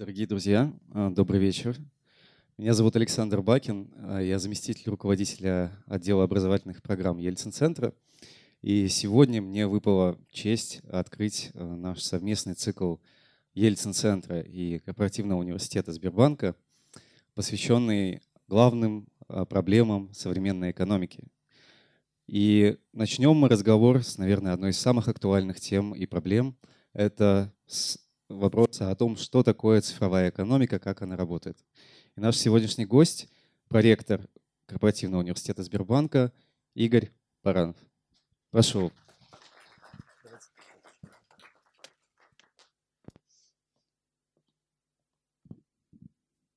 Дорогие друзья, а, добрый вечер. Меня зовут Александр Бакин, а, я заместитель руководителя отдела образовательных программ Ельцин-центра. И сегодня мне выпала честь открыть а, наш совместный цикл Ельцин-центра и корпоративного университета Сбербанка, посвященный главным проблемам современной экономики. И начнем мы разговор с, наверное, одной из самых актуальных тем и проблем. Это вопроса о том, что такое цифровая экономика, как она работает. И наш сегодняшний гость – проректор корпоративного университета Сбербанка Игорь Баранов. Прошу.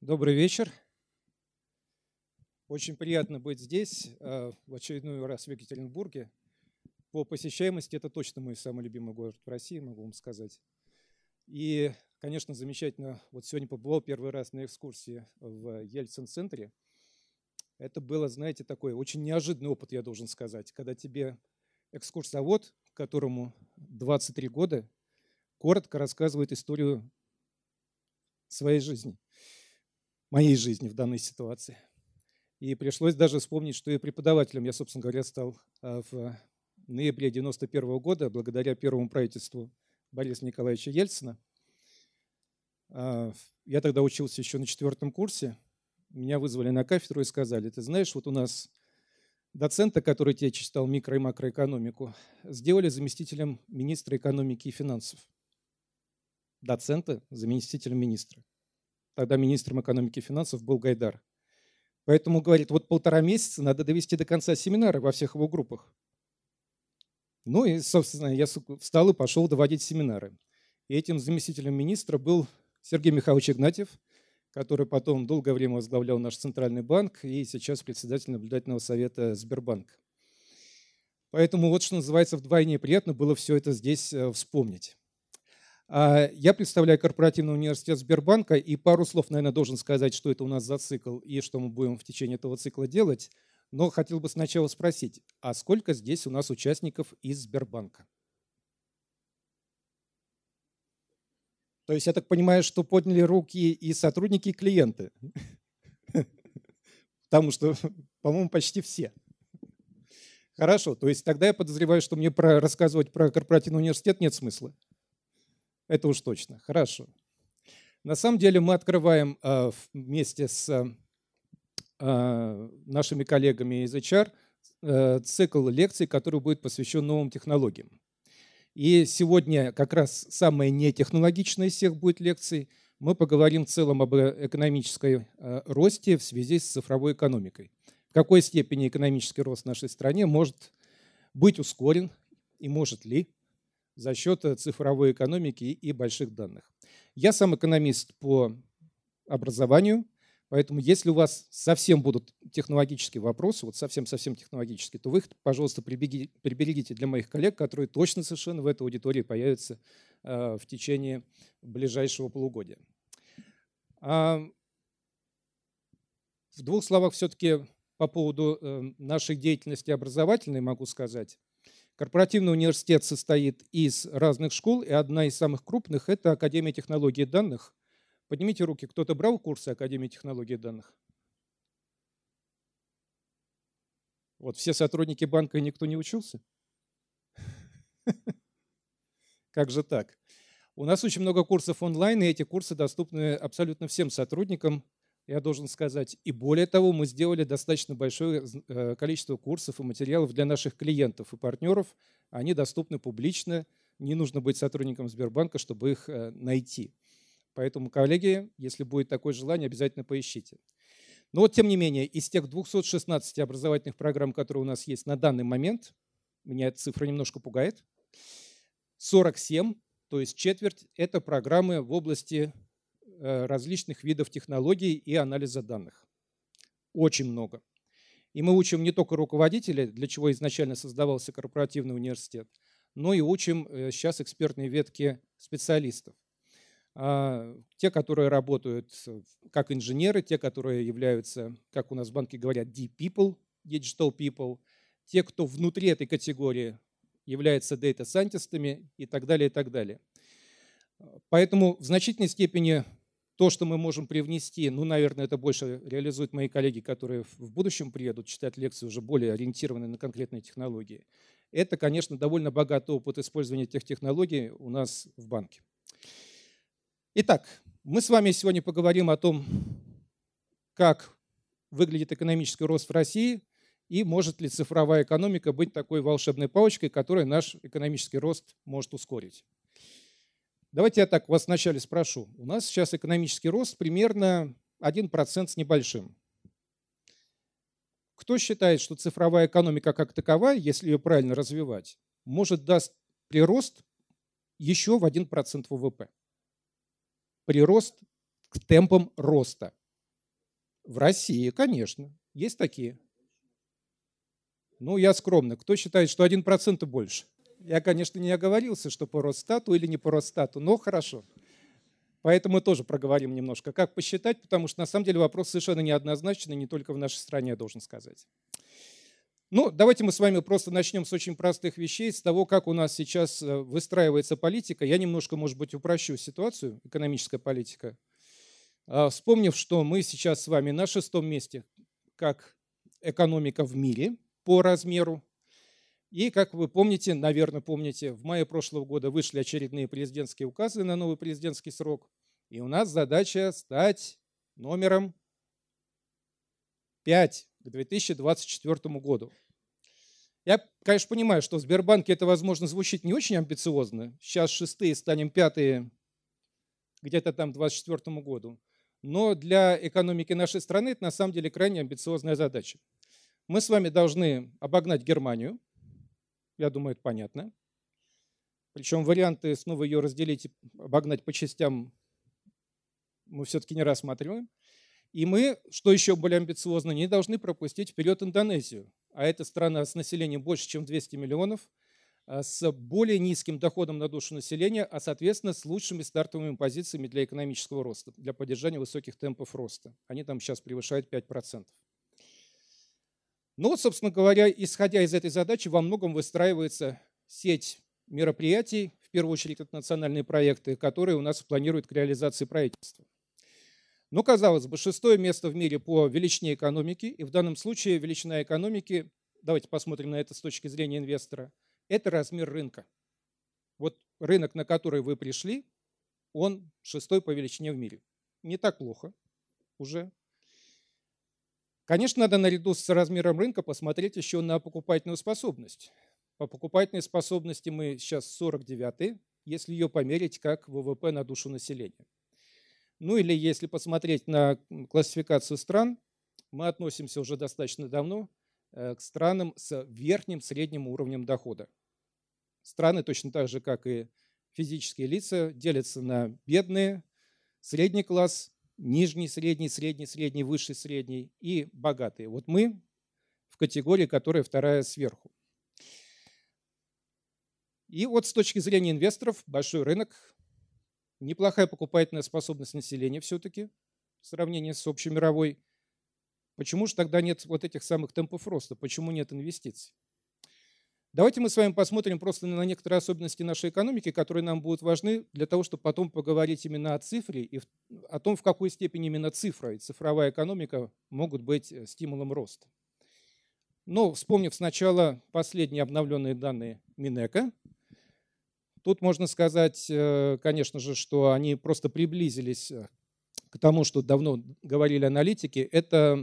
Добрый вечер. Очень приятно быть здесь, э, в очередной раз в Екатеринбурге. По посещаемости это точно мой самый любимый город в России, могу вам сказать. И, конечно, замечательно. Вот сегодня побывал первый раз на экскурсии в Ельцин-центре. Это было, знаете, такой очень неожиданный опыт, я должен сказать, когда тебе экскурсовод, которому 23 года, коротко рассказывает историю своей жизни, моей жизни в данной ситуации. И пришлось даже вспомнить, что и преподавателем я, собственно говоря, стал а, в ноябре 91 года, благодаря первому правительству Бориса Николаевича Ельцина. А, я тогда учился еще на четвертом курсе. Меня вызвали на кафедру и сказали, ты знаешь, вот у нас доцента, который тебе читал микро- и макроэкономику, сделали заместителем министра экономики и финансов. Доцента заместителем министра. Тогда министром экономики и финансов был Гайдар. Поэтому, говорит, вот полтора месяца надо довести до конца семинара во всех его группах. Ну и, собственно, я встал и пошел доводить семинары. И этим заместителем министра был Сергей Михайлович Игнатьев, который потом долгое время возглавлял наш центральный банк и сейчас председатель наблюдательного совета Сбербанка. Поэтому вот что называется вдвойне приятно было все это здесь э, вспомнить. А, я представляю корпоративный университет Сбербанка и пару слов, наверное, должен сказать, что это у нас за цикл и что мы будем в течение этого цикла делать. Но хотел бы сначала спросить, а сколько здесь у нас участников из Сбербанка? То есть я так понимаю, что подняли руки и сотрудники, и клиенты. Потому что, по-моему, почти все. Хорошо, то есть тогда я подозреваю, что мне про, рассказывать про корпоративный университет нет смысла. Это уж точно. Хорошо. На самом деле мы открываем э, вместе с Э, нашими коллегами из HR э, цикл лекций, который будет посвящен новым технологиям. И сегодня как раз самая нетехнологичная из всех будет лекций. Мы поговорим в целом об экономической э, росте в связи с цифровой экономикой. В какой степени экономический рост в нашей стране может быть ускорен и может ли за счет цифровой экономики и больших данных. Я сам экономист по образованию, Поэтому если у вас совсем будут технологические вопросы, вот совсем-совсем технологические, то вы их, пожалуйста, приберегите для моих коллег, которые точно совершенно в этой аудитории появятся э, в течение ближайшего полугодия. А, в двух словах все-таки по поводу э, нашей деятельности образовательной могу сказать. Корпоративный университет состоит из разных школ, и одна из самых крупных – это Академия технологий данных – Поднимите руки, кто-то брал курсы Академии технологий данных? Вот все сотрудники банка и никто не учился? Как же так? У нас очень много курсов онлайн, и эти курсы доступны абсолютно всем сотрудникам, я должен сказать. И более того, мы сделали достаточно большое э, количество курсов и материалов для наших клиентов и партнеров. Они доступны публично, не нужно быть сотрудником Сбербанка, чтобы их э, найти. Поэтому, коллеги, если будет такое желание, обязательно поищите. Но вот, тем не менее, из тех 216 образовательных программ, которые у нас есть на данный момент, меня эта цифра немножко пугает, 47, то есть четверть, это программы в области э, различных видов технологий и анализа данных. Очень много. И мы учим не только руководителей, для чего изначально создавался корпоративный университет, но и учим э, сейчас экспертные ветки специалистов. А, те, которые работают как инженеры, те, которые являются, как у нас в банке говорят, deep people, digital people, те, кто внутри этой категории являются data scientistами и так далее, и так далее. Поэтому в значительной степени то, что мы можем привнести, ну, наверное, это больше реализуют мои коллеги, которые в будущем приедут читать лекции уже более ориентированные на конкретные технологии. Это, конечно, довольно богатый опыт использования этих технологий у нас в банке. Итак, мы с вами сегодня поговорим о том, как выглядит экономический рост в России и может ли цифровая экономика быть такой волшебной палочкой, которая наш экономический рост может ускорить. Давайте я так вас вначале спрошу. У нас сейчас экономический рост примерно 1% с небольшим. Кто считает, что цифровая экономика как таковая, если ее правильно развивать, может даст прирост еще в 1% ВВП? Прирост к темпам роста. В России, конечно, есть такие. Ну, я скромно. Кто считает, что 1% больше? Я, конечно, не оговорился, что по Росстату или не по Росстату, но хорошо. Поэтому мы тоже проговорим немножко, как посчитать, потому что на самом деле вопрос совершенно неоднозначный, не только в нашей стране, я должен сказать. Ну, давайте мы с вами просто начнем с очень простых вещей, с того, как у нас сейчас э, выстраивается политика. Я немножко, может быть, упрощу ситуацию, экономическая политика. А, вспомнив, что мы сейчас с вами на шестом месте как экономика в мире по размеру, и, как вы помните, наверное, помните, в мае прошлого года вышли очередные президентские указы на новый президентский срок. И у нас задача стать номером 5 к 2024 году. Я, конечно, понимаю, что в Сбербанке это, возможно, звучит не очень амбициозно. Сейчас шестые, станем пятые где-то там к 2024 году. Но для экономики нашей страны это на самом деле крайне амбициозная задача. Мы с вами должны обогнать Германию, я думаю, это понятно. Причем варианты снова ее разделить и обогнать по частям мы все-таки не рассматриваем. И мы, что еще более амбициозно, не должны пропустить вперед Индонезию. А это страна с населением больше, чем 200 миллионов, а с более низким доходом на душу населения, а соответственно с лучшими стартовыми позициями для экономического роста, для поддержания высоких темпов роста. Они там сейчас превышают 5%. Ну вот, собственно говоря, исходя из этой задачи, во многом выстраивается сеть мероприятий, в первую очередь это национальные проекты, которые у нас планируют к реализации правительства. Но, казалось бы, шестое место в мире по величине экономики, и в данном случае величина экономики, давайте посмотрим на это с точки зрения инвестора, это размер рынка. Вот рынок, на который вы пришли, он шестой по величине в мире. Не так плохо уже, Конечно, надо наряду с размером рынка посмотреть еще на покупательную способность. По покупательной способности мы сейчас 49 если ее померить как ВВП на душу населения. Ну или если посмотреть на классификацию стран, мы относимся уже достаточно давно э, к странам с верхним средним уровнем дохода. Страны точно так же, как и физические лица, делятся на бедные, средний класс нижний, средний, средний, средний, высший, средний и богатые. Вот мы в категории, которая вторая сверху. И вот с точки зрения инвесторов большой рынок, неплохая покупательная способность населения все-таки в сравнении с общемировой. Почему же тогда нет вот этих самых темпов роста? Почему нет инвестиций? Давайте мы с вами посмотрим просто на некоторые особенности нашей экономики, которые нам будут важны для того, чтобы потом поговорить именно о цифре и о том, в какой степени именно цифра и цифровая экономика могут быть э, стимулом роста. Но вспомнив сначала последние обновленные данные Минэка, тут можно сказать, э, конечно же, что они просто приблизились э, к тому, что давно говорили аналитики. Это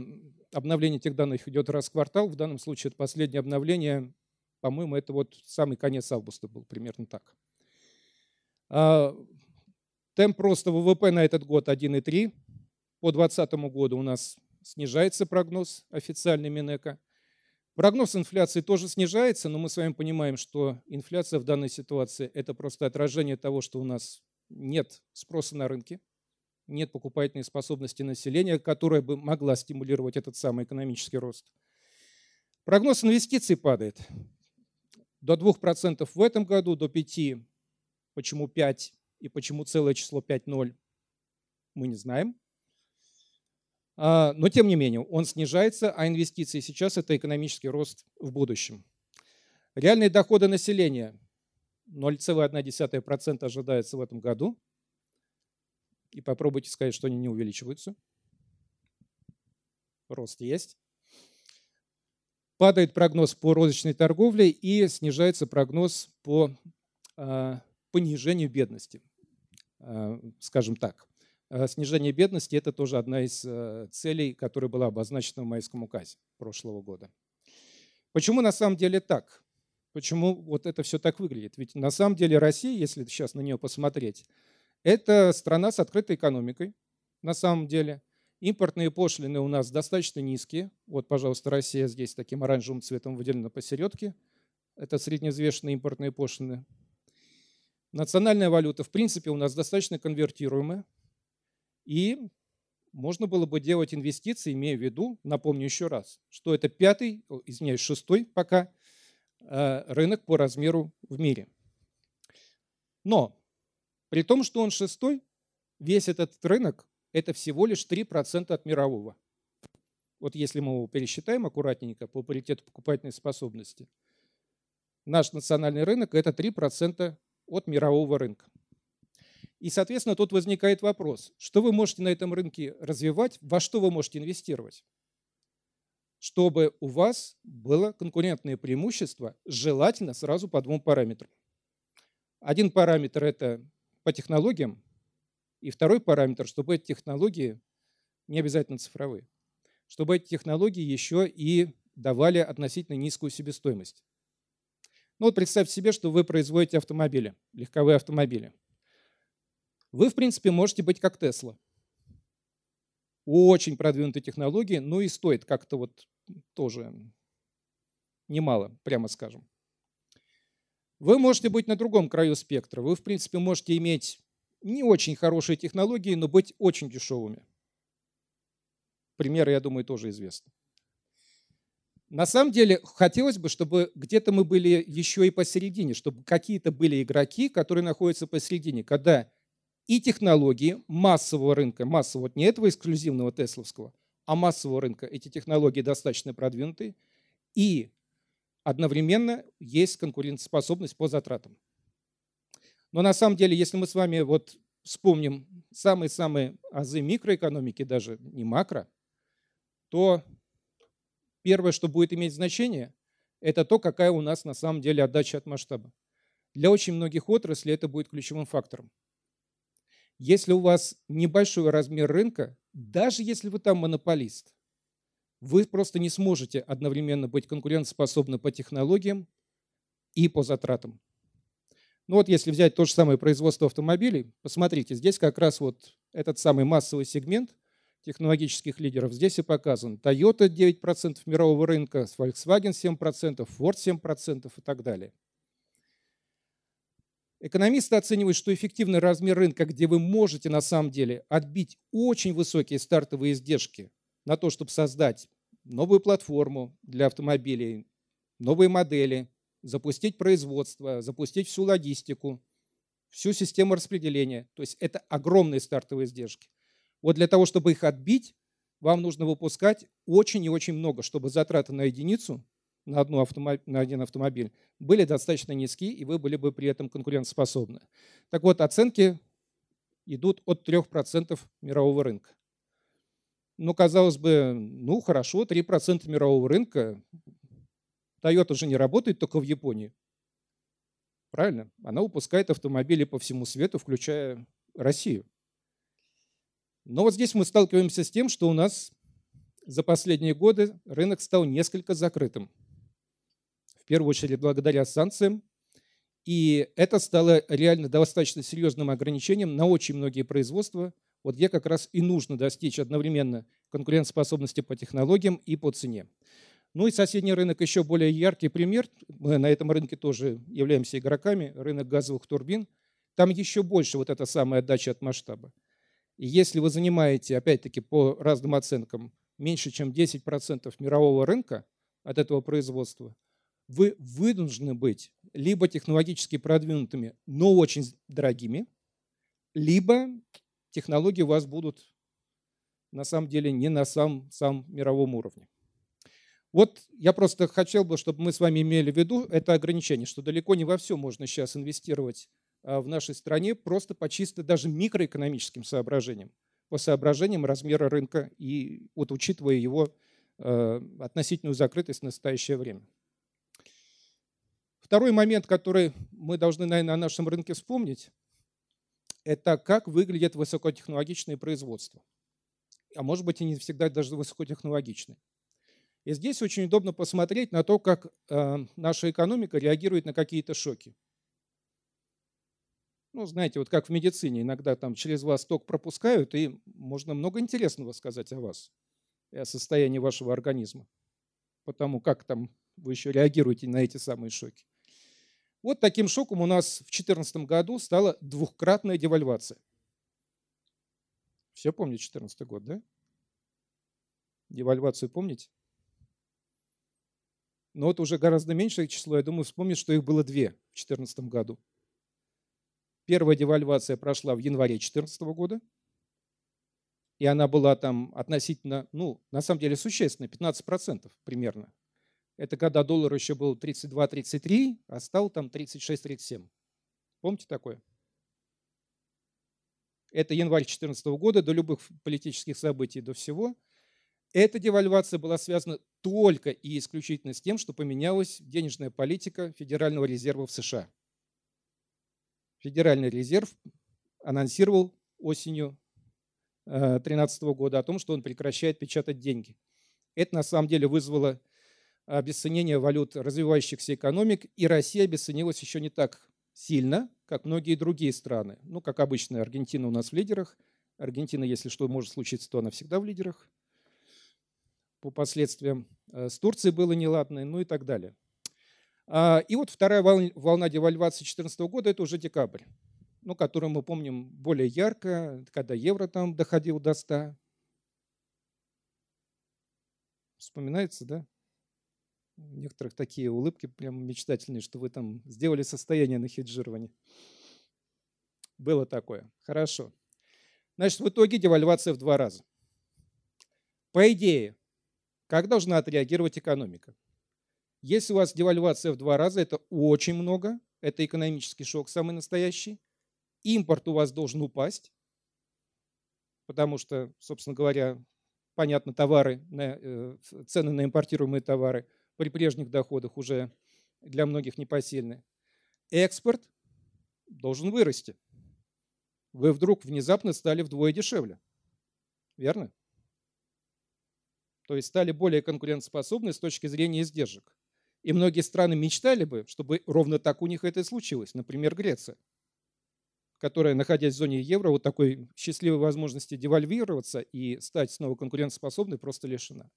обновление этих данных идет раз в квартал. В данном случае это последнее обновление по-моему, это вот самый конец августа был примерно так. А, темп роста ВВП на этот год 1,3. По 2020 году у нас снижается прогноз официальный Минэка. Прогноз инфляции тоже снижается, но мы с вами понимаем, что инфляция в данной ситуации – это просто отражение того, что у нас нет спроса на рынке, нет покупательной способности населения, которая бы могла стимулировать этот самый экономический рост. Прогноз инвестиций падает до 2% в этом году, до 5%. Почему 5 и почему целое число 5,0, мы не знаем. А, но тем не менее, он снижается, а инвестиции сейчас – это экономический рост в будущем. Реальные доходы населения 0,1% ожидается в этом году. и попробуйте сказать, что они не увеличиваются. Рост есть. Падает прогноз по розничной торговле и снижается прогноз по э, понижению бедности. Э, скажем так. Э, снижение бедности – это тоже одна из э, целей, которая была обозначена в майском указе прошлого года. Почему на самом деле так? Почему вот это все так выглядит? Ведь на самом деле Россия, если сейчас на нее посмотреть, это страна с открытой экономикой, на самом деле. Импортные пошлины у нас достаточно низкие. Вот, пожалуйста, Россия здесь таким оранжевым цветом выделена посередке. Это средневзвешенные импортные пошлины. Национальная валюта, в принципе, у нас достаточно конвертируемая. И можно было бы делать инвестиции, имея в виду, напомню еще раз, что это пятый, извиняюсь, шестой пока э, рынок по размеру в мире. Но при том, что он шестой, весь этот рынок – это всего лишь 3% от мирового. Вот если мы его пересчитаем аккуратненько по паритету покупательной способности, наш национальный рынок – это 3% от мирового рынка. И, соответственно, тут возникает вопрос, что вы можете на этом рынке развивать, во что вы можете инвестировать, чтобы у вас было конкурентное преимущество, желательно сразу по двум параметрам. Один параметр – это по технологиям, и второй параметр, чтобы эти технологии, не обязательно цифровые, чтобы эти технологии еще и давали относительно низкую себестоимость. Ну вот представьте себе, что вы производите автомобили, легковые автомобили. Вы, в принципе, можете быть как Тесла. Очень продвинутые технологии, но и стоит как-то вот тоже немало, прямо скажем. Вы можете быть на другом краю спектра. Вы, в принципе, можете иметь не очень хорошие технологии, но быть очень дешевыми. Примеры, я думаю, тоже известны. На самом деле, хотелось бы, чтобы где-то мы были еще и посередине, чтобы какие-то были игроки, которые находятся посередине, когда и технологии массового рынка, массового, вот не этого эксклюзивного тесловского, а массового рынка, эти технологии достаточно продвинутые, и одновременно есть конкурентоспособность по затратам. Но на самом деле, если мы с вами вот вспомним самые-самые азы микроэкономики, даже не макро, то первое, что будет иметь значение, это то, какая у нас на самом деле отдача от масштаба. Для очень многих отраслей это будет ключевым фактором. Если у вас небольшой размер рынка, даже если вы там монополист, вы просто не сможете одновременно быть конкурентоспособны по технологиям и по затратам. Ну вот если взять то же самое производство автомобилей, посмотрите, здесь как раз вот этот самый массовый сегмент технологических лидеров здесь и показан. Toyota 9% мирового рынка, Volkswagen 7%, Ford 7% и так далее. Экономисты оценивают, что эффективный размер рынка, где вы можете на самом деле отбить очень высокие стартовые издержки на то, чтобы создать новую платформу для автомобилей, новые модели, запустить производство, запустить всю логистику, всю систему распределения. То есть это огромные стартовые издержки. Вот для того, чтобы их отбить, вам нужно выпускать очень и очень много, чтобы затраты на единицу, на, одну автомобиль, на один автомобиль, были достаточно низкие, и вы были бы при этом конкурентоспособны. Так вот, оценки идут от 3% мирового рынка. Ну, казалось бы, ну хорошо, 3% мирового рынка. Toyota же не работает только в Японии. Правильно? Она выпускает автомобили по всему свету, включая Россию. Но вот здесь мы сталкиваемся с тем, что у нас за последние годы рынок стал несколько закрытым. В первую очередь благодаря санкциям. И это стало реально достаточно серьезным ограничением на очень многие производства – вот где как раз и нужно достичь одновременно конкурентоспособности по технологиям и по цене. Ну и соседний рынок еще более яркий пример. Мы на этом рынке тоже являемся игроками. Рынок газовых турбин. Там еще больше вот эта самая отдача от масштаба. И если вы занимаете, опять-таки, по разным оценкам, меньше, чем 10% мирового рынка от этого производства, вы вынуждены быть либо технологически продвинутыми, но очень дорогими, либо технологии у вас будут на самом деле не на самом, самом мировом уровне. Вот я просто хотел бы, чтобы мы с вами имели в виду это ограничение, что далеко не во все можно сейчас инвестировать в нашей стране просто по чисто даже микроэкономическим соображениям, по соображениям размера рынка и вот учитывая его относительную закрытость в настоящее время. Второй момент, который мы должны, наверное, на нашем рынке вспомнить, это как выглядят высокотехнологичные производства. А может быть, и не всегда даже высокотехнологичные. И здесь очень удобно посмотреть на то, как э, наша экономика реагирует на какие-то шоки. Ну, знаете, вот как в медицине, иногда там через вас ток пропускают, и можно много интересного сказать о вас и о состоянии вашего организма, потому как там вы еще реагируете на эти самые шоки. Вот таким шоком у нас в 2014 году стала двухкратная девальвация. Все помнят 2014 год, да? Девальвацию помните? Но вот уже гораздо меньшее число, я думаю, вспомнить, что их было две в 2014 году. Первая девальвация прошла в январе 2014 года, и она была там относительно, ну, на самом деле существенно, 15% примерно. Это когда доллар еще был 32-33, а стал там 36-37. Помните такое? Это январь 2014 года, до любых политических событий, до всего. Эта девальвация была связана только и исключительно с тем, что поменялась денежная политика Федерального резерва в США. Федеральный резерв анонсировал осенью 2013 э, года о том, что он прекращает печатать деньги. Это на самом деле вызвало обесценение валют развивающихся экономик, и Россия обесценилась еще не так сильно, как многие другие страны. Ну, как обычно, Аргентина у нас в лидерах. Аргентина, если что может случиться, то она всегда в лидерах. По последствиям э, с Турцией было неладное, ну и так далее. А, и вот вторая волна девальвации 2014 года – это уже декабрь, ну, которую мы помним более ярко, когда евро там доходил до 100. Вспоминается, да? Некоторых такие улыбки прям мечтательные, что вы там сделали состояние на хеджировании. Было такое. Хорошо. Значит, в итоге девальвация в два раза. По идее, как должна отреагировать экономика? Если у вас девальвация в два раза, это очень много, это экономический шок самый настоящий. Импорт у вас должен упасть, потому что, собственно говоря, понятно, товары, э, цены на импортируемые товары – при прежних доходах уже для многих непосильны. Экспорт должен вырасти. Вы вдруг внезапно стали вдвое дешевле. Верно? То есть стали более конкурентоспособны с точки зрения издержек. И многие страны мечтали бы, чтобы ровно так у них это и случилось. Например, Греция, которая, находясь в зоне евро, вот такой счастливой возможности девальвироваться и стать снова конкурентоспособной, просто лишена.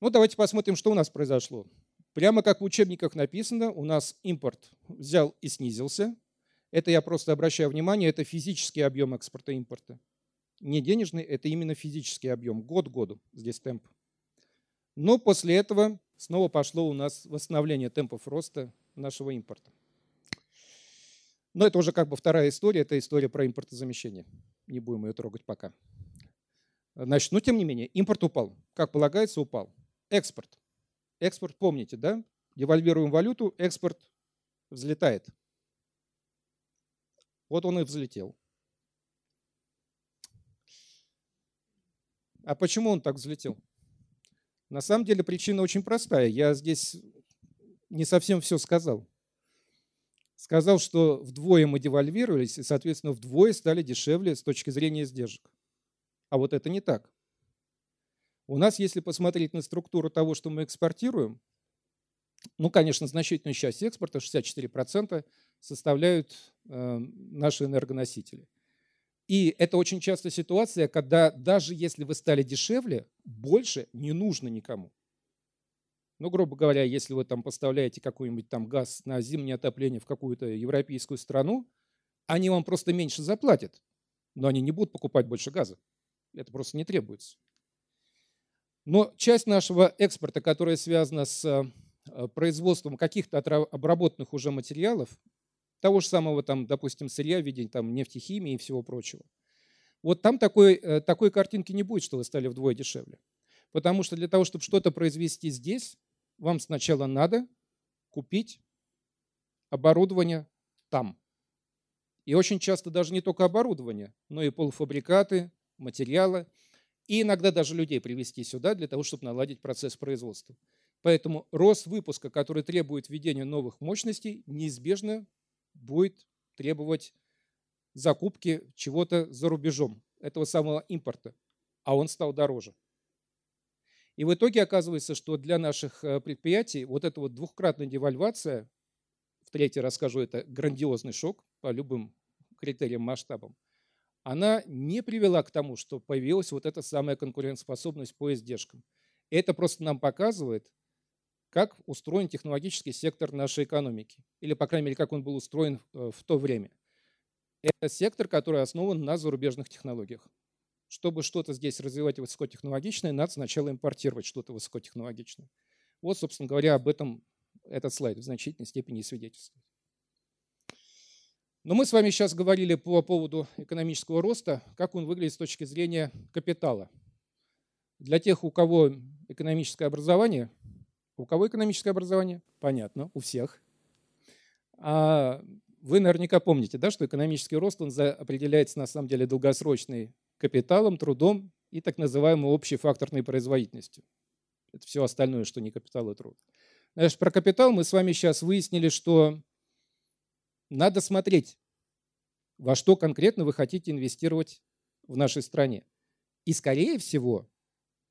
Ну, давайте посмотрим, что у нас произошло. Прямо как в учебниках написано, у нас импорт взял и снизился. Это я просто обращаю внимание, это физический объем экспорта и импорта. Не денежный, это именно физический объем. Год году здесь темп. Но после этого снова пошло у нас восстановление темпов роста нашего импорта. Но это уже как бы вторая история, это история про импортозамещение. Не будем ее трогать пока. Значит, но тем не менее, импорт упал. Как полагается, упал. Экспорт. Экспорт, помните, да? Девальвируем валюту, экспорт взлетает. Вот он и взлетел. А почему он так взлетел? На самом деле причина очень простая. Я здесь не совсем все сказал. Сказал, что вдвое мы девальвировались, и, соответственно, вдвое стали дешевле с точки зрения издержек. А вот это не так. У нас, если посмотреть на структуру того, что мы экспортируем, ну, конечно, значительную часть экспорта, 64%, составляют э, наши энергоносители. И это очень часто ситуация, когда даже если вы стали дешевле, больше не нужно никому. Ну, грубо говоря, если вы там поставляете какой-нибудь там газ на зимнее отопление в какую-то европейскую страну, они вам просто меньше заплатят, но они не будут покупать больше газа. Это просто не требуется. Но часть нашего экспорта, которая связана с э, производством каких-то обработанных уже материалов, того же самого, там, допустим, сырья в виде там, нефтехимии и всего прочего, вот там такой, э, такой картинки не будет, что вы стали вдвое дешевле. Потому что для того, чтобы что-то произвести здесь, вам сначала надо купить оборудование там, И очень часто даже не только оборудование, но и полуфабрикаты, материалы, и иногда даже людей привести сюда для того, чтобы наладить процесс производства. Поэтому рост выпуска, который требует введения новых мощностей, неизбежно будет требовать закупки чего-то за рубежом, этого самого импорта, а он стал дороже. И в итоге оказывается, что для наших э, предприятий вот эта вот двухкратная девальвация, в третий раз скажу, это грандиозный шок по любым критериям, масштабам, она не привела к тому, что появилась вот эта самая конкурентоспособность по издержкам. Это просто нам показывает, как устроен технологический сектор нашей экономики, или, по крайней мере, как он был устроен э, в то время. Это сектор, который основан на зарубежных технологиях. Чтобы что-то здесь развивать высокотехнологичное, надо сначала импортировать что-то высокотехнологичное. Вот, собственно говоря, об этом этот слайд в значительной степени свидетельствует. Но мы с вами сейчас говорили по поводу экономического роста, как он выглядит с точки зрения капитала. Для тех, у кого экономическое образование, у кого экономическое образование? Понятно, у всех. А вы наверняка помните, да, что экономический рост он определяется на самом деле долгосрочной капиталом, трудом и так называемой общей факторной производительностью. Это все остальное, что не капитал и труд. Знаешь, про капитал мы с вами сейчас выяснили, что надо смотреть, во что конкретно вы хотите инвестировать в нашей стране. И, скорее всего,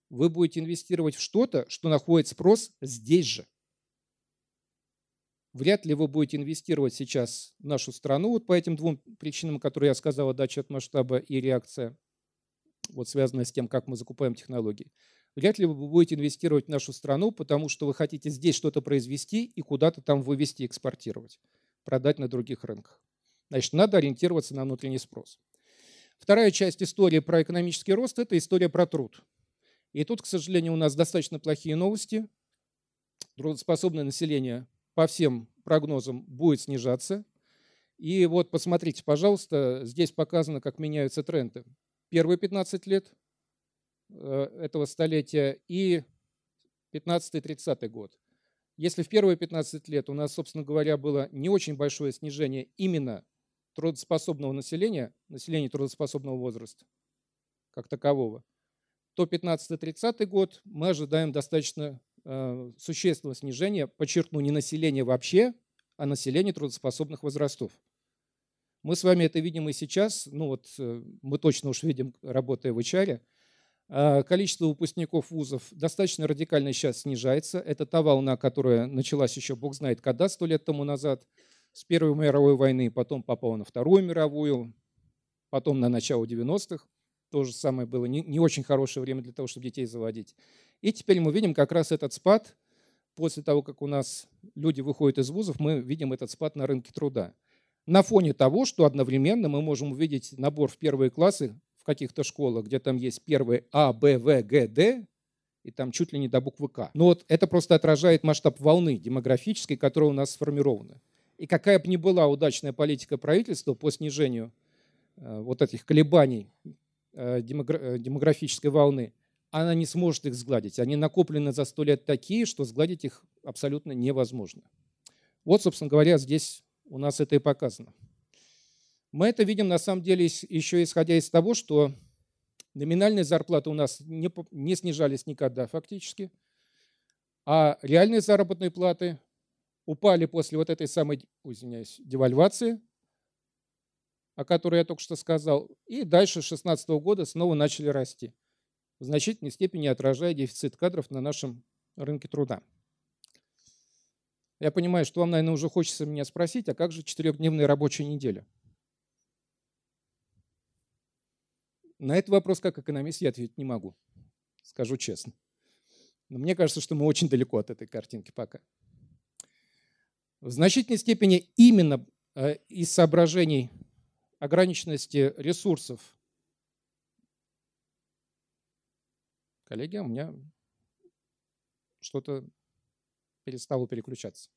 вы будете инвестировать в что-то, что находит спрос здесь же. Вряд ли вы будете инвестировать сейчас в нашу страну вот по этим двум причинам, которые я сказал, отдача от масштаба и реакция, вот связанная с тем, как мы закупаем технологии. Вряд ли вы будете инвестировать в нашу страну, потому что вы хотите здесь что-то произвести и куда-то там вывести, экспортировать, продать на других рынках. Значит, надо ориентироваться на внутренний спрос. Вторая часть истории про экономический рост – это история про труд. И тут, к сожалению, у нас достаточно плохие новости. Трудоспособное население по всем прогнозам будет снижаться. И вот посмотрите, пожалуйста, здесь показано, как меняются тренды. Первые 15 лет э, этого столетия и 15-30 год. Если в первые 15 лет у нас, собственно говоря, было не очень большое снижение именно трудоспособного населения, населения трудоспособного возраста как такового, то 15-30 год мы ожидаем достаточно э, существенного снижения, подчеркну, не населения вообще, а населения трудоспособных возрастов. Мы с вами это видим и сейчас, ну вот э, мы точно уж видим, работая в HR, количество выпускников вузов достаточно радикально сейчас снижается. Это та волна, которая началась еще бог знает когда, сто лет тому назад, с Первой мировой войны, потом попала на Вторую мировую, потом на начало 90-х. То же самое было не, не очень хорошее время для того, чтобы детей заводить. И теперь мы видим как раз этот спад. После того, как у нас люди выходят из вузов, мы видим этот спад на рынке труда. На фоне того, что одновременно мы можем увидеть набор в первые классы в каких-то школах, где там есть первые А, Б, В, Г, Д, и там чуть ли не до буквы К. Но вот это просто отражает масштаб волны демографической, которая у нас сформирована. И какая бы ни была удачная политика правительства по снижению э, вот этих колебаний Э, э, демографической волны, она не сможет их сгладить. Они накоплены за сто лет такие, что сгладить их абсолютно невозможно. Вот, собственно говоря, здесь у нас это и показано. Мы это видим на самом деле еще исходя из того, что номинальные зарплаты у нас не, не снижались никогда фактически, а реальные заработные платы упали после вот этой самой, извиняюсь, девальвации о которой я только что сказал, и дальше с 2016 года снова начали расти, в значительной степени отражая дефицит кадров на нашем рынке труда. Я понимаю, что вам, наверное, уже хочется меня спросить, а как же четырехдневная рабочая неделя? На этот вопрос, как экономист, я ответить не могу, скажу честно. Но мне кажется, что мы очень далеко от этой картинки пока. В значительной степени именно э, из соображений ограниченности ресурсов. Коллеги, у меня что-то перестало переключаться.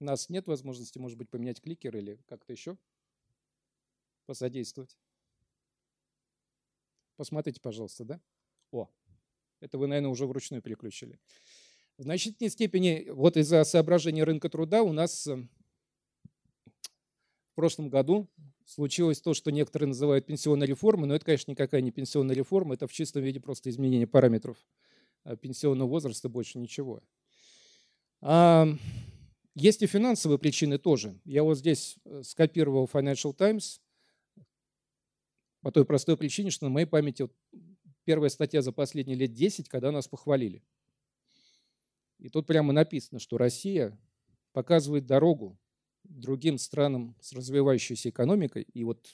У нас нет возможности, может быть, поменять кликер или как-то еще посодействовать. Посмотрите, пожалуйста, да? О, это вы, наверное, уже вручную переключили. В значительной степени, вот из-за соображения рынка труда у нас э, в прошлом году случилось то, что некоторые называют пенсионной реформой, но это, конечно, никакая не пенсионная реформа, это в чистом виде просто изменение параметров э, пенсионного возраста, больше ничего. А, есть и финансовые причины тоже. Я вот здесь э, скопировал Financial Times по той простой причине, что на моей памяти вот первая статья за последние лет 10, когда нас похвалили. И тут прямо написано, что Россия показывает дорогу другим странам с развивающейся экономикой, и вот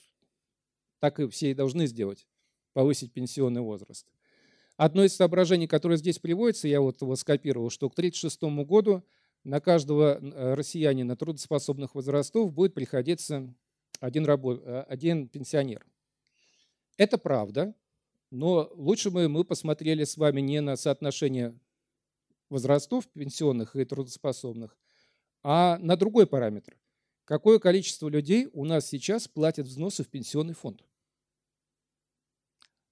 так и все и должны сделать, повысить пенсионный возраст. Одно из соображений, которое здесь приводится, я вот его скопировал, что к 1936 году на каждого э, россиянина трудоспособных возрастов будет приходиться один, рабо... Э, один пенсионер. Это правда, но лучше бы мы посмотрели с вами не на соотношение возрастов пенсионных и трудоспособных, а на другой параметр. Какое количество людей у нас сейчас платят взносы в пенсионный фонд?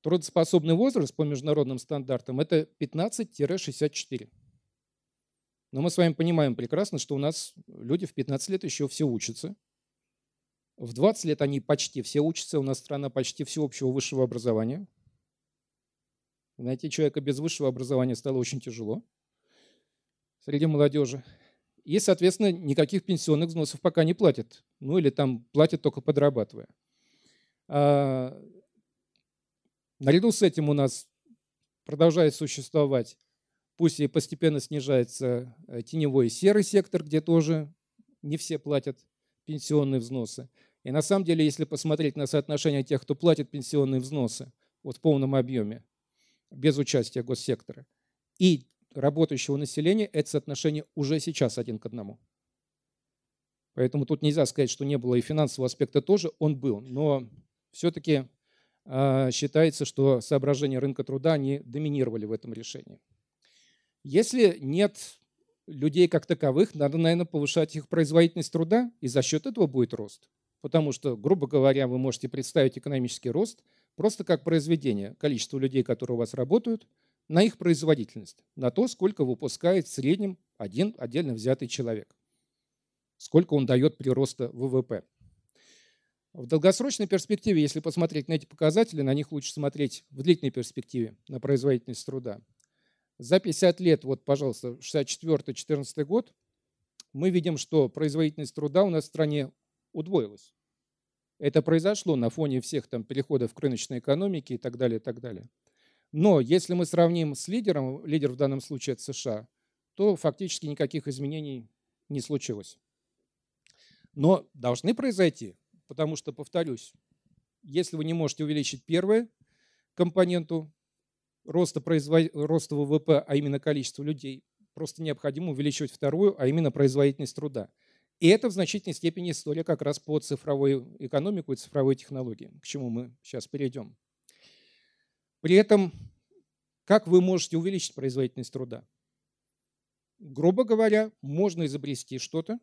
Трудоспособный возраст по международным стандартам – это 15-64. Но мы с вами понимаем прекрасно, что у нас люди в 15 лет еще все учатся. В 20 лет они почти все учатся. У нас страна почти всеобщего высшего образования. Найти человека без высшего образования стало очень тяжело среди молодежи. И, соответственно, никаких пенсионных взносов пока не платят. Ну или там платят только подрабатывая. А, наряду с этим у нас продолжает существовать, пусть и постепенно снижается э, теневой и серый сектор, где тоже не все платят пенсионные взносы. И на самом деле, если посмотреть на соотношение тех, кто платит пенсионные взносы вот в полном объеме, без участия госсектора, и работающего населения, это соотношение уже сейчас один к одному. Поэтому тут нельзя сказать, что не было и финансового аспекта тоже, он был. Но все-таки а, считается, что соображения рынка труда, они доминировали в этом решении. Если нет людей как таковых, надо, наверное, повышать их производительность труда, и за счет этого будет рост. Потому что, грубо говоря, вы можете представить экономический рост просто как произведение. Количество людей, которые у вас работают – на их производительность, на то, сколько выпускает в среднем один отдельно взятый человек, сколько он дает прироста ВВП. В долгосрочной перспективе, если посмотреть на эти показатели, на них лучше смотреть в длительной перспективе, на производительность труда. За 50 лет, вот, пожалуйста, 64-14 год, мы видим, что производительность труда у нас в стране удвоилась. Это произошло на фоне всех там переходов к рыночной экономике и так далее, и так далее. Но если мы сравним с лидером, лидер в данном случае это США, то фактически никаких изменений не случилось. Но должны произойти, потому что, повторюсь, если вы не можете увеличить первую компоненту роста, производ... роста ВВП, а именно количество людей, просто необходимо увеличивать вторую, а именно производительность труда. И это в значительной степени история как раз по цифровой экономику и цифровой технологии, к чему мы сейчас перейдем. При этом, как вы можете увеличить производительность труда? Грубо говоря, можно изобрести что-то.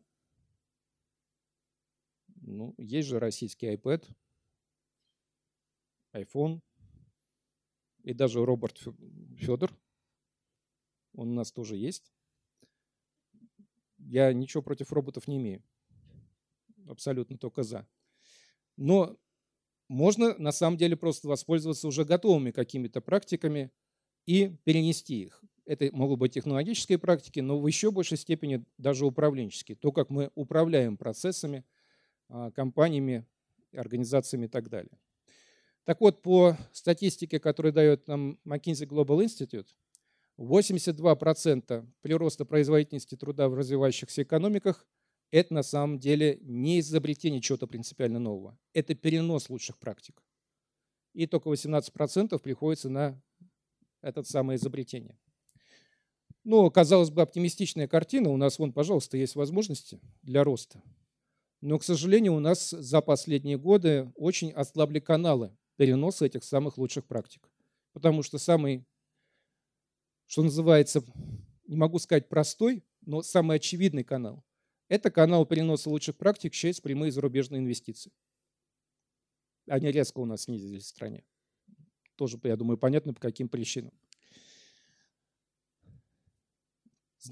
Ну, есть же российский iPad, iPhone и даже Роберт Федор. Он у нас тоже есть. Я ничего против роботов не имею. Абсолютно только за. Но можно на самом деле просто воспользоваться уже готовыми какими-то практиками и перенести их. Это могут быть технологические практики, но в еще большей степени даже управленческие. То, как мы управляем процессами, а, компаниями, организациями и так далее. Так вот, по статистике, которую дает нам McKinsey Global Institute, 82% прироста производительности труда в развивающихся экономиках это на самом деле не изобретение чего-то принципиально нового. Это перенос лучших практик. И только 18% приходится на это самое изобретение. Ну, казалось бы, оптимистичная картина. У нас, вон, пожалуйста, есть возможности для роста. Но, к сожалению, у нас за последние годы очень ослабли каналы переноса этих самых лучших практик. Потому что самый, что называется, не могу сказать простой, но самый очевидный канал это канал переноса лучших практик через прямые зарубежные инвестиции. Они резко у нас снизились в стране. Тоже, я думаю, понятно, по каким причинам.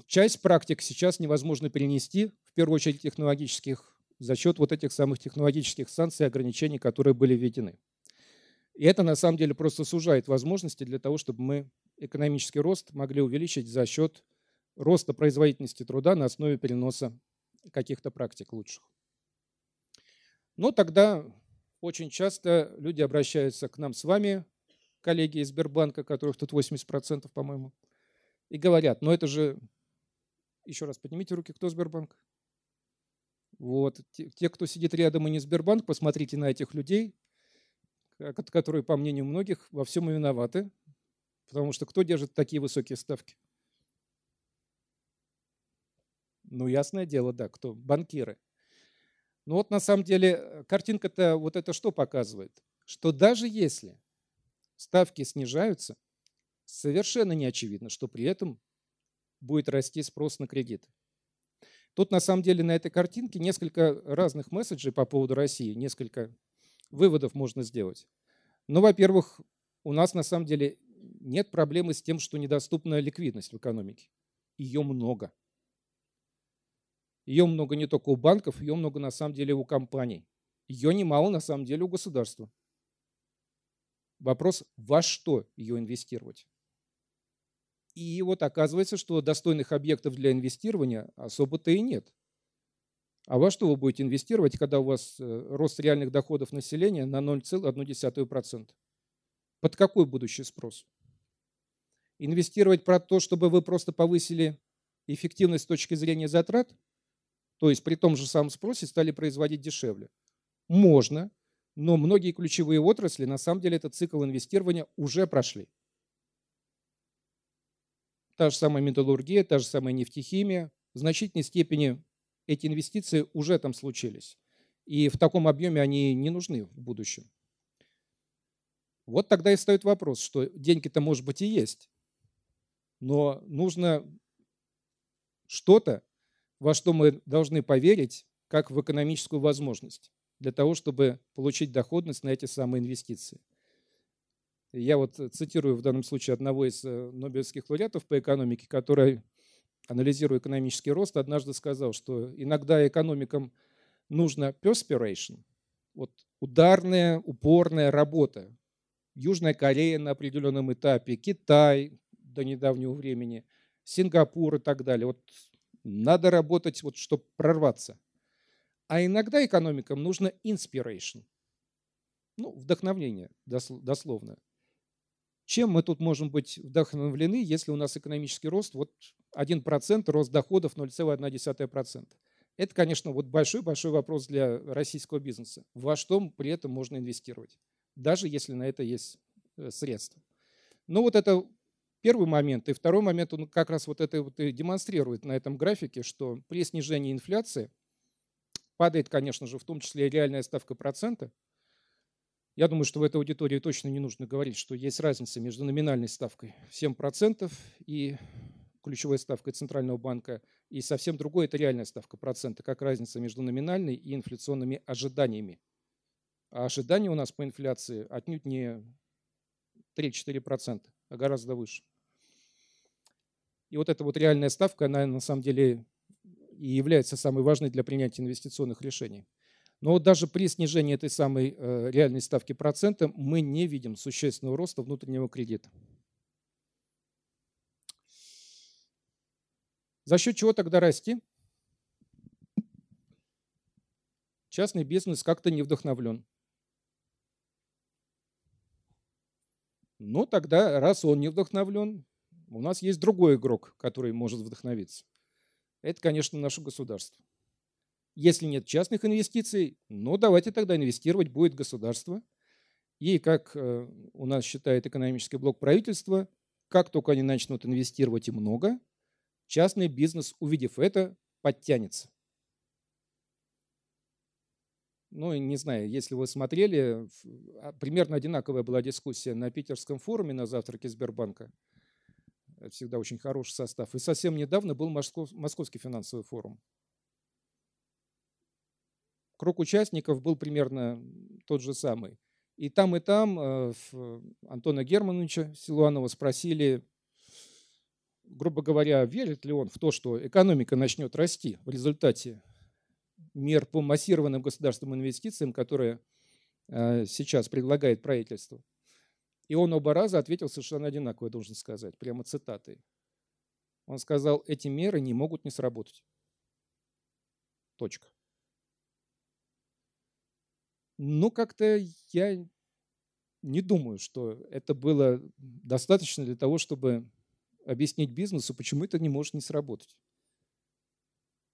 Часть практик сейчас невозможно перенести, в первую очередь технологических, за счет вот этих самых технологических санкций и ограничений, которые были введены. И это на самом деле просто сужает возможности для того, чтобы мы экономический рост могли увеличить за счет роста производительности труда на основе переноса каких-то практик лучших. Но тогда очень часто люди обращаются к нам с вами, коллеги из Сбербанка, которых тут 80%, по-моему, и говорят, ну это же, еще раз поднимите руки, кто Сбербанк? Вот, те, кто сидит рядом и не Сбербанк, посмотрите на этих людей, которые, по мнению многих, во всем и виноваты, потому что кто держит такие высокие ставки? Ну, ясное дело, да, кто? Банкиры. Ну вот на самом деле э, картинка-то вот это что показывает? Что даже если ставки снижаются, совершенно не очевидно, что при этом будет расти спрос на кредит. Тут на самом деле на этой картинке несколько разных месседжей по поводу России, несколько выводов можно сделать. Ну, во-первых, у нас на самом деле нет проблемы с тем, что недоступна ликвидность в экономике. Ее много. Ее много не только у банков, ее много на самом деле у компаний. Ее немало на самом деле у государства. Вопрос, во что ее инвестировать? И вот оказывается, что достойных объектов для инвестирования особо-то и нет. А во что вы будете инвестировать, когда у вас э, рост реальных доходов населения на 0,1%? Под какой будущий спрос? Инвестировать про то, чтобы вы просто повысили эффективность с точки зрения затрат – то есть при том же самом спросе стали производить дешевле. Можно, но многие ключевые отрасли, на самом деле, этот цикл инвестирования уже прошли. Та же самая металлургия, та же самая нефтехимия. В значительной степени эти инвестиции уже там случились. И в таком объеме они не нужны в будущем. Вот тогда и встает вопрос, что деньги-то, может быть, и есть, но нужно что-то, во что мы должны поверить, как в экономическую возможность для того, чтобы получить доходность на эти самые инвестиции. Я вот цитирую в данном случае одного из э, нобелевских лауреатов по экономике, который, анализируя экономический рост, однажды сказал, что иногда экономикам нужно perspiration, вот ударная, упорная работа. Южная Корея на определенном этапе, Китай до недавнего времени, Сингапур и так далее. Вот надо работать, вот, чтобы прорваться. А иногда экономикам нужно inspiration. Ну, вдохновление, дословно. Чем мы тут можем быть вдохновлены, если у нас экономический рост вот 1%, рост доходов 0,1%? Это, конечно, вот большой-большой вопрос для российского бизнеса. Во что при этом можно инвестировать, даже если на это есть э, средства. Ну вот это Первый момент. И второй момент, он как раз вот это вот и демонстрирует на этом графике, что при снижении инфляции падает, конечно же, в том числе и реальная ставка процента. Я думаю, что в этой аудитории точно не нужно говорить, что есть разница между номинальной ставкой 7% и ключевой ставкой Центрального банка, и совсем другой – это реальная ставка процента, как разница между номинальной и инфляционными ожиданиями. А ожидания у нас по инфляции отнюдь не 3-4%, а гораздо выше. И вот эта вот реальная ставка, она на самом деле и является самой важной для принятия инвестиционных решений. Но вот даже при снижении этой самой э, реальной ставки процента мы не видим существенного роста внутреннего кредита. За счет чего тогда расти? Частный бизнес как-то не вдохновлен. Ну, тогда, раз он не вдохновлен, у нас есть другой игрок, который может вдохновиться. Это, конечно, наше государство. Если нет частных инвестиций, ну давайте тогда инвестировать будет государство. И как э, у нас считает экономический блок правительства, как только они начнут инвестировать и много, частный бизнес, увидев это, подтянется. Ну, не знаю, если вы смотрели, а, примерно одинаковая была дискуссия на питерском форуме на завтраке Сбербанка – всегда очень хороший состав. И совсем недавно был Московский финансовый форум. Круг участников был примерно тот же самый. И там, и там э, Антона Германовича Силуанова спросили, грубо говоря, верит ли он в то, что экономика начнет расти в результате мер по массированным государственным инвестициям, которые э, сейчас предлагает правительство. И он оба раза ответил совершенно одинаково, я должен сказать, прямо цитатой. Он сказал, эти меры не могут не сработать. Точка. Ну, как-то я не думаю, что это было достаточно для того, чтобы объяснить бизнесу, почему это не может не сработать.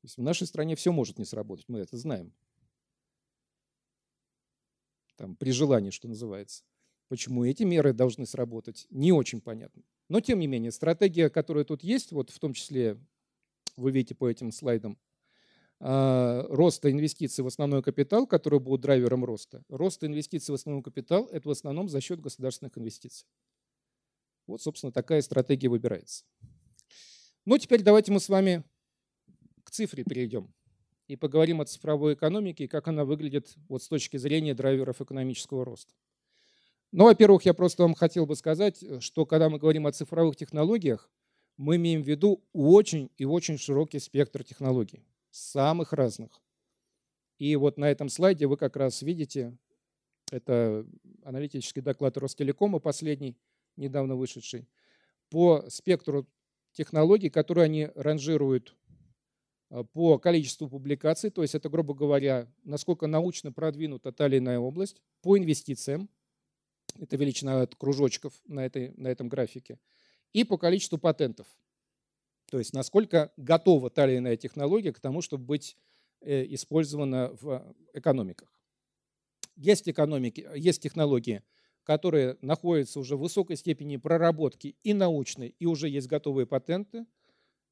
То есть в нашей стране все может не сработать, мы это знаем. Там, при желании, что называется. Почему эти меры должны сработать, не очень понятно. Но тем не менее, стратегия, которая тут есть, вот в том числе вы видите по этим слайдам, роста инвестиций в основной капитал, который будет драйвером роста. Рост инвестиций в основной капитал – это в основном за счет государственных инвестиций. Вот, собственно, такая стратегия выбирается. Ну, теперь давайте мы с вами к цифре перейдем и поговорим о цифровой экономике и как она выглядит вот с точки зрения драйверов экономического роста. Ну, во-первых, я просто вам хотел бы сказать, что когда мы говорим о цифровых технологиях, мы имеем в виду очень и очень широкий спектр технологий, самых разных. И вот на этом слайде вы как раз видите, это аналитический доклад Ростелекома последний, недавно вышедший, по спектру технологий, которые они ранжируют а, по количеству публикаций, то есть это, грубо говоря, насколько научно продвинута та или иная область, по инвестициям, это величина кружочков на, этой, на этом графике, и по количеству патентов. То есть насколько готова та или иная технология к тому, чтобы быть э, использована в экономиках. Есть, экономики, есть технологии, которые находятся уже в высокой степени проработки и научной, и уже есть готовые патенты.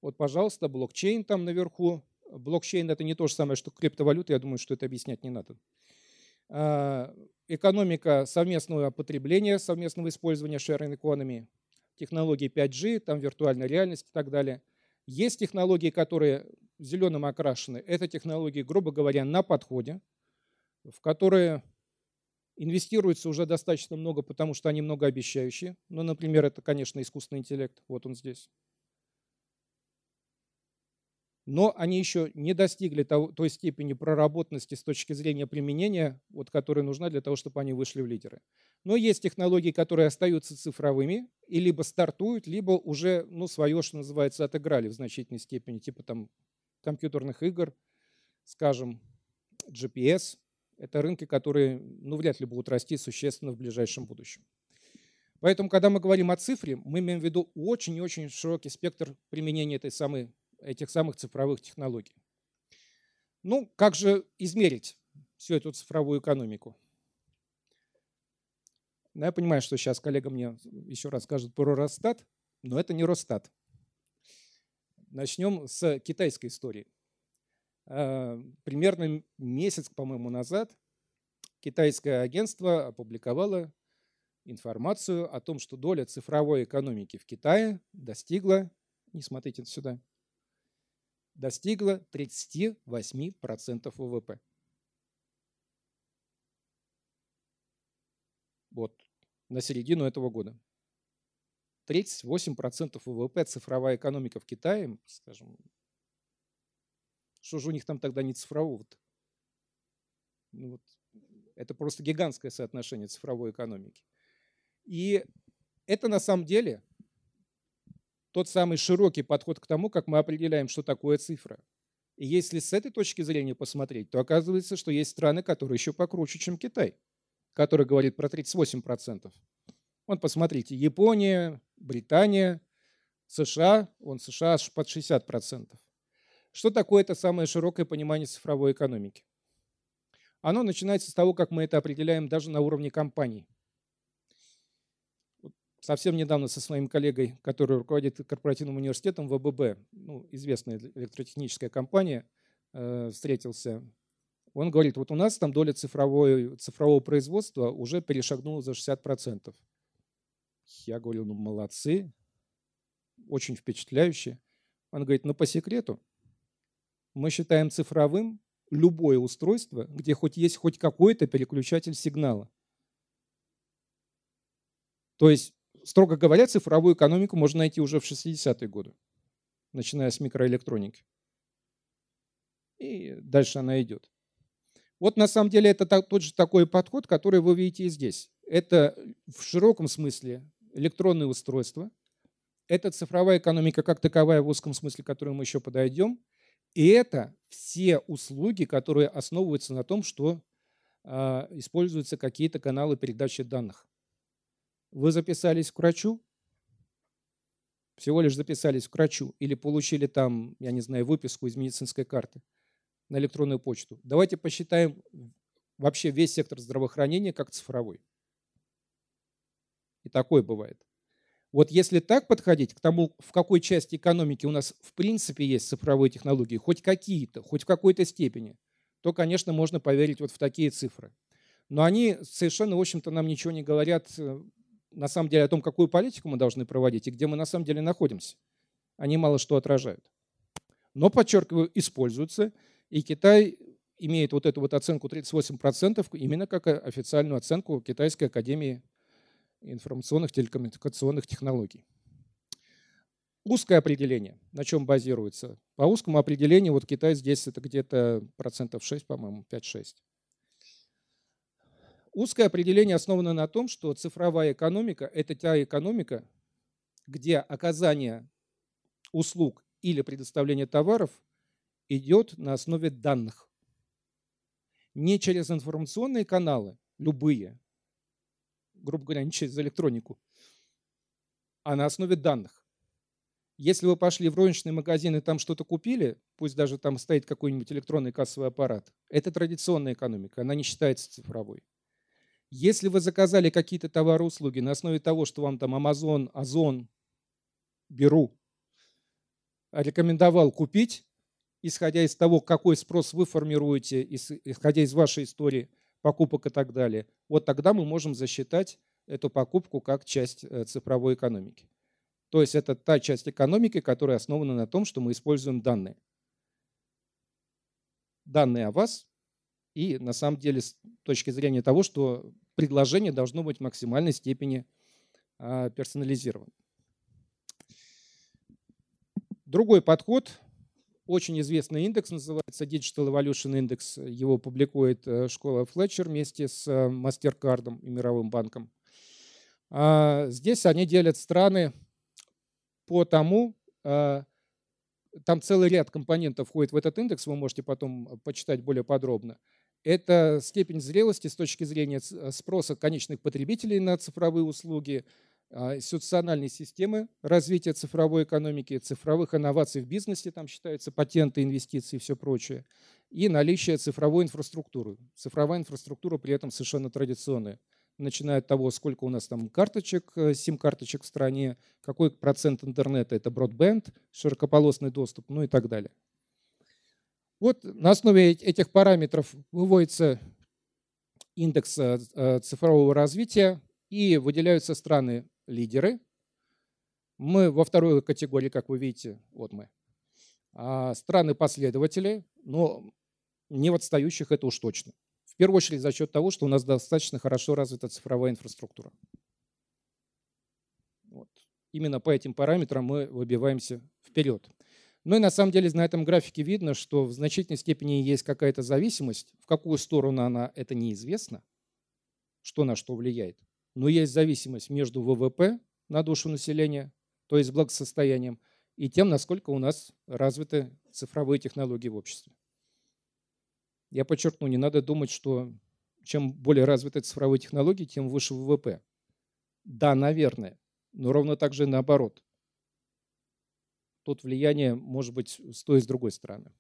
Вот, пожалуйста, блокчейн там наверху. Блокчейн – это не то же самое, что криптовалюта, я думаю, что это объяснять не надо. А, экономика совместного потребления, совместного использования sharing economy, технологии 5G, там виртуальная реальность и так далее. Есть технологии, которые зеленым окрашены. Это технологии, грубо говоря, на подходе, в которые Инвестируется уже достаточно много, потому что они многообещающие. Ну, например, это, конечно, искусственный интеллект. Вот он здесь. Но они еще не достигли того, той степени проработанности с точки зрения применения, вот, которая нужна для того, чтобы они вышли в лидеры. Но есть технологии, которые остаются цифровыми и либо стартуют, либо уже ну, свое, что называется, отыграли в значительной степени, типа там компьютерных игр, скажем, GPS, это рынки, которые ну, вряд ли будут расти существенно в ближайшем будущем. Поэтому, когда мы говорим о цифре, мы имеем в виду очень и очень широкий спектр применения этой самой, этих самых цифровых технологий. Ну, как же измерить всю эту цифровую экономику? Ну, я понимаю, что сейчас коллега мне еще раз скажет про Росстат, но это не Росстат. Начнем с китайской истории. Э, примерно месяц, по-моему, назад китайское агентство опубликовало информацию о том, что доля цифровой экономики в Китае достигла, не смотрите сюда, достигла 38% ВВП. Вот, на середину этого года. 38% ВВП цифровая экономика в Китае, скажем, что же у них там тогда не цифрового-то? Ну, вот, это просто гигантское соотношение цифровой экономики. И это на самом деле тот самый широкий подход к тому, как мы определяем, что такое цифра. И если с этой точки зрения посмотреть, то оказывается, что есть страны, которые еще покруче, чем Китай, который говорит про 38%. Вот посмотрите, Япония, Британия, США, он США аж под 60%. Что такое это самое широкое понимание цифровой экономики? Оно начинается с того, как мы это определяем даже на уровне компаний. Совсем недавно со своим коллегой, который руководит корпоративным университетом ВББ, ну, известная электротехническая компания, э, встретился. Он говорит, вот у нас там доля цифровой, цифрового производства уже перешагнула за 60%. Я говорю, ну молодцы, очень впечатляюще. Он говорит, ну по секрету, мы считаем цифровым любое устройство, где хоть есть хоть какой-то переключатель сигнала. То есть, строго говоря, цифровую экономику можно найти уже в 60-е годы, начиная с микроэлектроники. И дальше она идет. Вот на самом деле это тот же такой подход, который вы видите и здесь. Это в широком смысле электронные устройства, это цифровая экономика как таковая в узком смысле, к которой мы еще подойдем, и это все услуги, которые основываются на том, что э, используются какие-то каналы передачи данных. Вы записались к врачу, всего лишь записались к врачу или получили там, я не знаю, выписку из медицинской карты на электронную почту. Давайте посчитаем вообще весь сектор здравоохранения как цифровой. И такое бывает. Вот если так подходить к тому, в какой части экономики у нас в принципе есть цифровые технологии, хоть какие-то, хоть в какой-то степени, то, конечно, можно поверить вот в такие цифры. Но они совершенно, в общем-то, нам ничего не говорят э, на самом деле о том, какую политику мы должны проводить и где мы на самом деле находимся. Они мало что отражают. Но, подчеркиваю, используются, и Китай имеет вот эту вот оценку 38% именно как официальную оценку Китайской академии информационных телекоммуникационных технологий. Узкое определение, на чем базируется? По узкому определению, вот Китай здесь это где-то процентов 6, по-моему, 5-6. Узкое определение основано на том, что цифровая экономика – это та экономика, где оказание услуг или предоставление товаров идет на основе данных. Не через информационные каналы, любые, грубо говоря, не через электронику, а на основе данных. Если вы пошли в розничный магазин и там что-то купили, пусть даже там стоит какой-нибудь электронный кассовый аппарат, это традиционная экономика, она не считается цифровой. Если вы заказали какие-то товары услуги на основе того, что вам там Amazon, Озон, Беру рекомендовал купить, исходя из того, какой спрос вы формируете, исходя из вашей истории – покупок и так далее, вот тогда мы можем засчитать эту покупку как часть э, цифровой экономики. То есть это та часть экономики, которая основана на том, что мы используем данные. Данные о вас и на самом деле с точки зрения того, что предложение должно быть в максимальной степени а, персонализировано. Другой подход очень известный индекс называется Digital Evolution Index. Его публикует э, школа Fletcher вместе с э, MasterCard и Мировым банком. А, здесь они делят страны по тому, э, там целый ряд компонентов входит в этот индекс, вы можете потом почитать более подробно. Это степень зрелости с точки зрения спроса конечных потребителей на цифровые услуги, а, институциональной системы развития цифровой экономики, цифровых инноваций в бизнесе, там считаются патенты, инвестиции и все прочее, и наличие цифровой инфраструктуры. Цифровая инфраструктура при этом совершенно традиционная, начиная от того, сколько у нас там карточек, э, сим-карточек в стране, какой процент интернета, это бродбенд, широкополосный доступ, ну и так далее. Вот на основе этих параметров выводится индекс э, э, цифрового развития и выделяются страны лидеры. Мы во второй категории, как вы видите, вот мы. А страны-последователи, но не в отстающих это уж точно. В первую очередь за счет того, что у нас достаточно хорошо развита цифровая инфраструктура. Вот. Именно по этим параметрам мы выбиваемся вперед. Ну и на самом деле на этом графике видно, что в значительной степени есть какая-то зависимость. В какую сторону она, это неизвестно, что на что влияет но есть зависимость между ВВП на душу населения, то есть благосостоянием, и тем, насколько у нас развиты цифровые технологии в обществе. Я подчеркну, не надо думать, что чем более развиты цифровые технологии, тем выше ВВП. Да, наверное, но ровно так же наоборот. Тут влияние может быть с той и с другой стороны.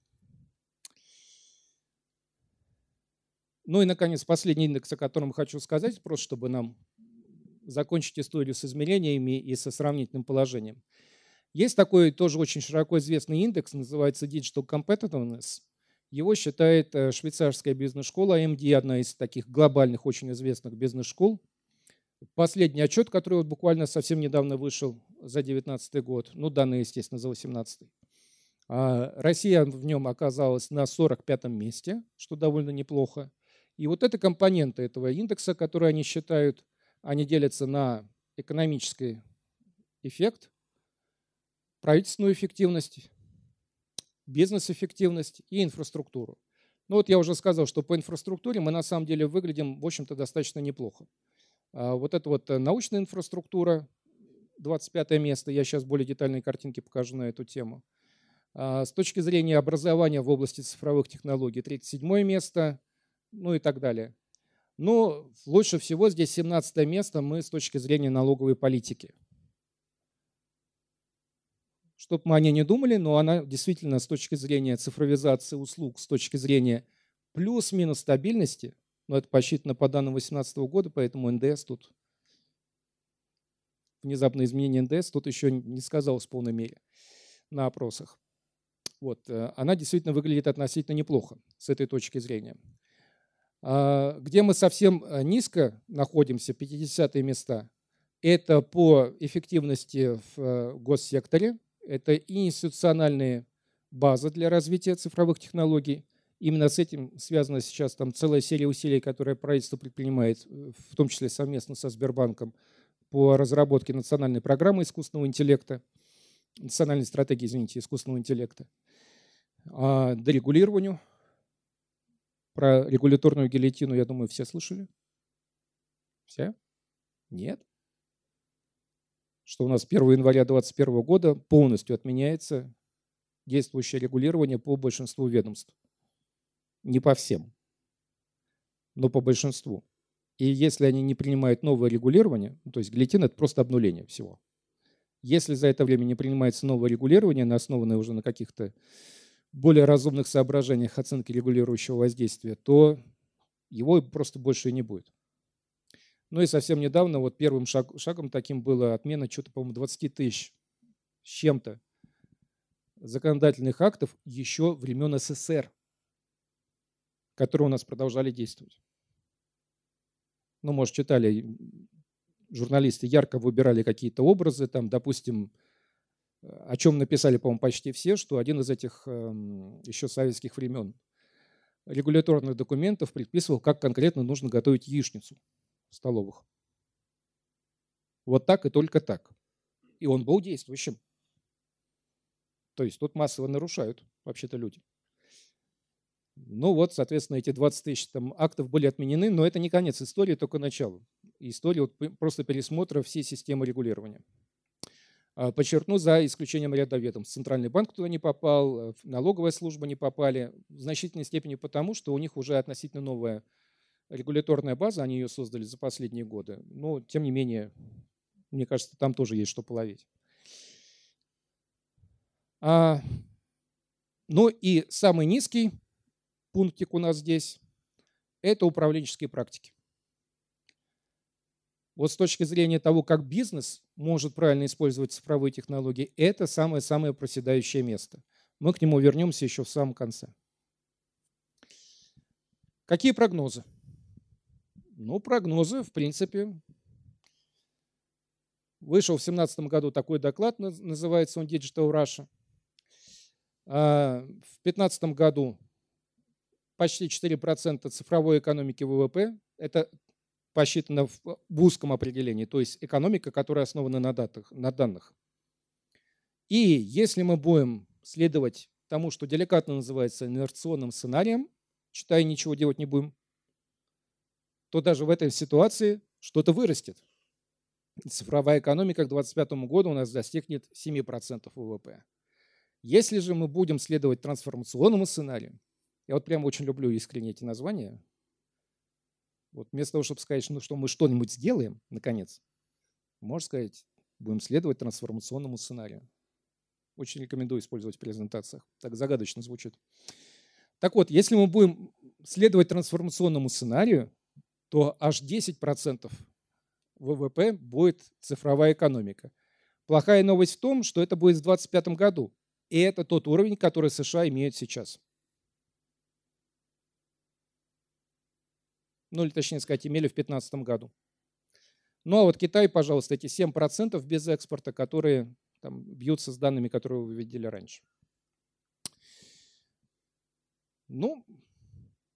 Ну и, наконец, последний индекс, о котором хочу сказать, просто чтобы нам закончить историю с измерениями и со сравнительным положением. Есть такой тоже очень широко известный индекс, называется Digital Competitiveness. Его считает э, швейцарская бизнес-школа AMD, одна из таких глобальных, очень известных бизнес-школ. Последний отчет, который вот буквально совсем недавно вышел за 2019 год, ну данные, естественно, за 2018. А Россия в нем оказалась на 45-м месте, что довольно неплохо. И вот это компоненты этого индекса, которые они считают – они делятся на экономический эффект, правительственную эффективность, бизнес-эффективность и инфраструктуру. Ну вот я уже сказал, что по инфраструктуре мы на самом деле выглядим, в общем-то, достаточно неплохо. А вот это вот э, научная инфраструктура, 25 место, я сейчас более детальные картинки покажу на эту тему. А с точки зрения образования в области цифровых технологий, 37 место, ну и так далее. Но лучше всего здесь 17 место мы с точки зрения налоговой политики. Чтоб мы о ней не думали, но она действительно с точки зрения цифровизации услуг, с точки зрения плюс-минус стабильности, но это посчитано по данным 2018 года, поэтому НДС тут, внезапное изменение НДС тут еще не сказалось в полной мере на опросах. Вот, э, она действительно выглядит относительно неплохо с этой точки зрения. А, где мы совсем э, низко находимся, 50 места, это по эффективности в э, госсекторе, это институциональные базы для развития цифровых технологий. Именно с этим связана сейчас там целая серия усилий, которые правительство предпринимает, в том числе совместно со Сбербанком, по разработке национальной программы искусственного интеллекта, национальной стратегии, извините, искусственного интеллекта, а, дорегулированию про регуляторную гильотину, я думаю, все слышали? Все? Нет? Что у нас 1 января 2021 года полностью отменяется действующее регулирование по большинству ведомств. Не по всем, но по большинству. И если они не принимают новое регулирование, ну, то есть гильотин – это просто обнуление всего. Если за это время не принимается новое регулирование, основанное уже на каких-то более разумных соображениях оценки регулирующего воздействия, то его просто больше и не будет. Ну и совсем недавно вот первым шаг, шагом таким была отмена что-то, по-моему, 20 тысяч с чем-то законодательных актов еще времен СССР, которые у нас продолжали действовать. Ну, может, читали журналисты, ярко выбирали какие-то образы, там, допустим, о чем написали, по-моему, почти все, что один из этих эм, еще советских времен регуляторных документов предписывал, как конкретно нужно готовить яичницу в столовых. Вот так и только так. И он был действующим. То есть тут массово нарушают вообще-то люди. Ну вот, соответственно, эти 20 тысяч там, актов были отменены, но это не конец истории, только начало. История вот просто пересмотра всей системы регулирования. А, подчеркну, за исключением ряда ведомств. Центральный банк туда не попал, э, налоговая служба не попали. В значительной степени потому, что у них уже относительно новая регуляторная база, они ее создали за последние годы. Но, тем не менее, мне кажется, там тоже есть что половить. А, ну и самый низкий пунктик у нас здесь – это управленческие практики. Вот с точки зрения того, как бизнес может правильно использовать цифровые технологии, это самое-самое проседающее место. Мы к нему вернемся еще в самом конце. Какие прогнозы? Ну, прогнозы, в принципе, вышел в 2017 году такой доклад, называется он Digital Russia. А, в 2015 году почти 4% цифровой экономики ВВП. Это посчитано в узком определении, то есть экономика, которая основана на, датах, на данных. И если мы будем следовать тому, что деликатно называется инерционным сценарием, читая ничего делать не будем, то даже в этой ситуации что-то вырастет. Цифровая экономика к 2025 году у нас достигнет 7% ВВП. Если же мы будем следовать трансформационному сценарию, я вот прям очень люблю искренне эти названия, вот вместо того, чтобы сказать, ну, что мы что-нибудь сделаем, наконец, можно сказать, будем следовать трансформационному сценарию. Очень рекомендую использовать в презентациях. Так загадочно звучит. Так вот, если мы будем следовать трансформационному сценарию, то аж 10% ВВП будет цифровая экономика. Плохая новость в том, что это будет в 2025 году. И это тот уровень, который США имеют сейчас. Ну или точнее сказать, имели в 2015 году. Ну а вот Китай, пожалуйста, эти 7% без экспорта, которые там, бьются с данными, которые вы видели раньше. Ну,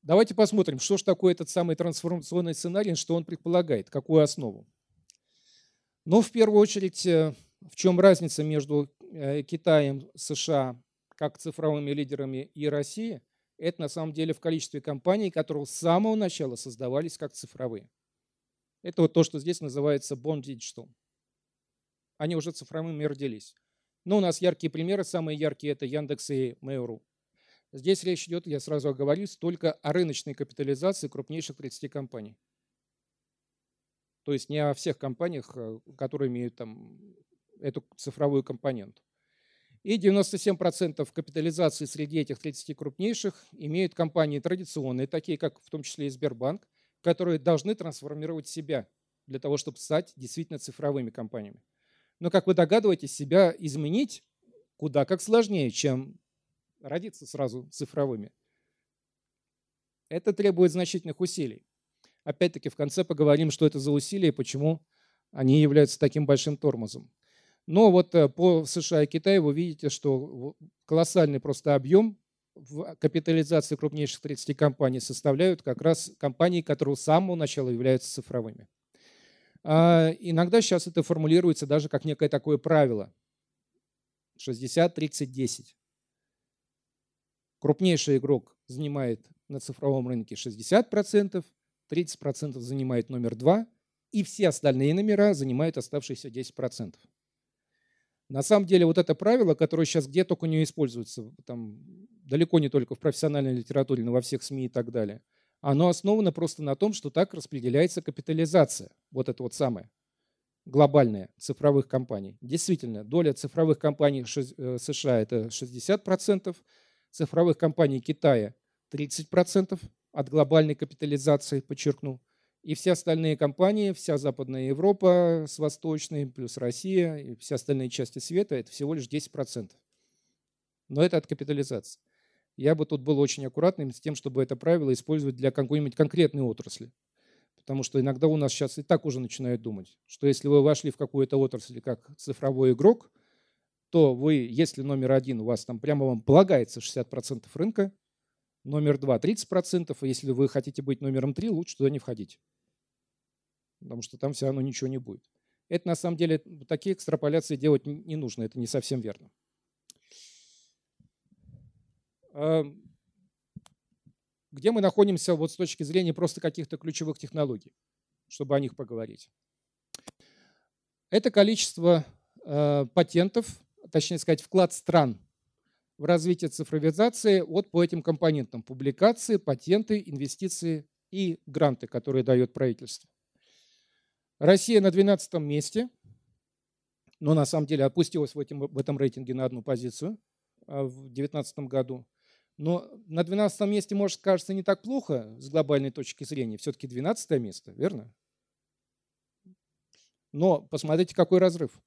давайте посмотрим, что же такое этот самый трансформационный сценарий, что он предполагает, какую основу. Но в первую очередь, э, в чем разница между э, Китаем, США, как цифровыми лидерами и Россией, это на самом деле в количестве компаний, которые с самого начала создавались как цифровые. Это вот то, что здесь называется Bond Digital. Они уже цифровыми родились. Но у нас яркие примеры, самые яркие это Яндекс и Mail.ru. Здесь речь идет, я сразу оговорюсь, только о рыночной капитализации крупнейших 30 компаний. То есть не о всех компаниях, э, которые имеют там эту цифровую компоненту. И 97% капитализации среди этих 30 крупнейших имеют компании традиционные, такие как в том числе и Сбербанк, которые должны трансформировать себя для того, чтобы стать действительно цифровыми компаниями. Но, как вы догадываетесь, себя изменить куда как сложнее, чем родиться сразу цифровыми. Это требует значительных усилий. Опять-таки в конце поговорим, что это за усилия и почему они являются таким большим тормозом. Но вот э, по США и Китаю вы видите, что колоссальный просто объем в капитализации крупнейших 30 компаний составляют как раз компании, которые с самого начала являются цифровыми. А иногда сейчас это формулируется даже как некое такое правило. 60-30-10. Крупнейший игрок занимает на цифровом рынке 60%, 30% занимает номер 2, и все остальные номера занимают оставшиеся 10%. На самом деле вот это правило, которое сейчас где только не используется, там, далеко не только в профессиональной литературе, но во всех СМИ и так далее, оно основано просто на том, что так распределяется капитализация, вот это вот самое, глобальная, цифровых компаний. Действительно, доля цифровых компаний э, США это 60%, цифровых компаний Китая 30% от глобальной капитализации, подчеркну, и все остальные компании, вся Западная Европа с Восточной, плюс Россия и все остальные части света, это всего лишь 10%. Но это от капитализации. Я бы тут был очень аккуратным с тем, чтобы это правило использовать для какой-нибудь конкретной отрасли. Потому что иногда у нас сейчас и так уже начинают думать, что если вы вошли в какую-то отрасль как цифровой игрок, то вы, если номер один, у вас там прямо вам полагается 60% рынка, номер два 30%, а если вы хотите быть номером три, лучше туда не входить. Потому что там все равно ничего не будет. Это на самом деле, такие экстраполяции делать не нужно, это не совсем верно. Где мы находимся вот с точки зрения просто каких-то ключевых технологий, чтобы о них поговорить? Это количество э, патентов, точнее сказать, вклад стран в развитие цифровизации от по этим компонентам. Публикации, патенты, инвестиции и гранты, которые дает правительство. Россия на 12 месте, но на самом деле опустилась в, этом в этом рейтинге на одну позицию а, в 2019 году. Но на 12 месте, может, кажется не так плохо с глобальной точки зрения. Все-таки 12 место, верно? Но посмотрите, какой разрыв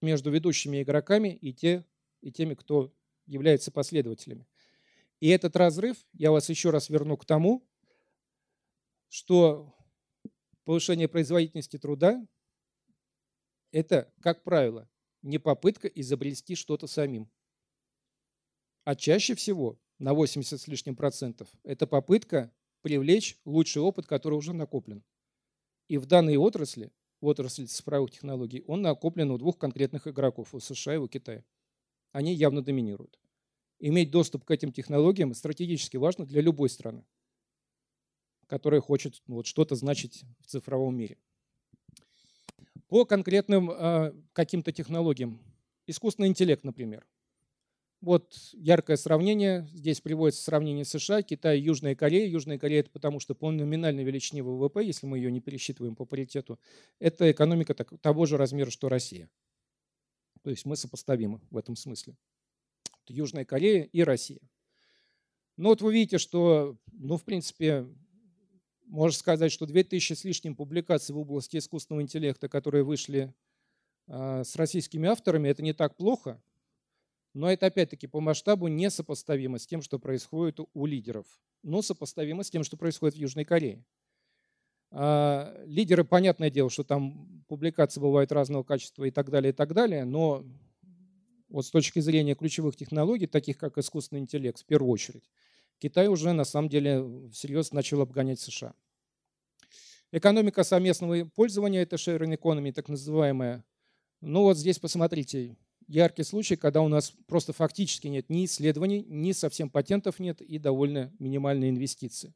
между ведущими игроками и, те, и теми, кто является последователями. И этот разрыв, я вас еще раз верну к тому, что повышение производительности труда – это, как правило, не попытка изобрести что-то самим. А чаще всего, на 80 с лишним процентов, это попытка привлечь лучший опыт, который уже накоплен. И в данной отрасли в отрасли цифровых технологий, он накоплен у двух конкретных игроков, у США и у Китая. Они явно доминируют. Иметь доступ к этим технологиям стратегически важно для любой страны, которая хочет ну, вот, что-то значить в цифровом мире. По конкретным э, каким-то технологиям, искусственный интеллект, например. Вот яркое сравнение. Здесь приводится сравнение США, Китая, Южная Корея. Южная Корея это потому, что по номинальной величине ВВП, если мы ее не пересчитываем по паритету, это экономика того же размера, что Россия. То есть мы сопоставимы в этом смысле. Южная Корея и Россия. Но вот вы видите, что, ну, в принципе, можно сказать, что 2000 с лишним публикаций в области искусственного интеллекта, которые вышли э, с российскими авторами, это не так плохо. Но это опять-таки по масштабу несопоставимо с тем, что происходит у лидеров, но сопоставимо с тем, что происходит в Южной Корее. А, лидеры, понятное дело, что там публикации бывают разного качества и так далее, и так далее, но вот с точки зрения ключевых технологий, таких как искусственный интеллект, в первую очередь, Китай уже на самом деле всерьез начал обгонять США. Экономика совместного пользования – это sharing economy, так называемая. Ну вот здесь посмотрите, яркий случай, когда у нас просто фактически нет ни исследований, ни совсем патентов нет и довольно минимальные инвестиции.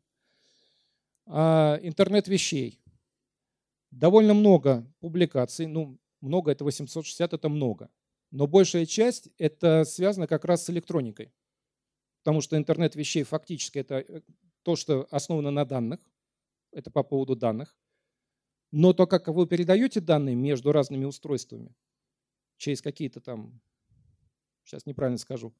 А интернет вещей. Довольно много публикаций, ну много это 860, это много. Но большая часть это связано как раз с электроникой. Потому что интернет вещей фактически это э, то, что основано на данных, это по поводу данных. Но то, как вы передаете данные между разными устройствами, через какие-то там, сейчас неправильно скажу,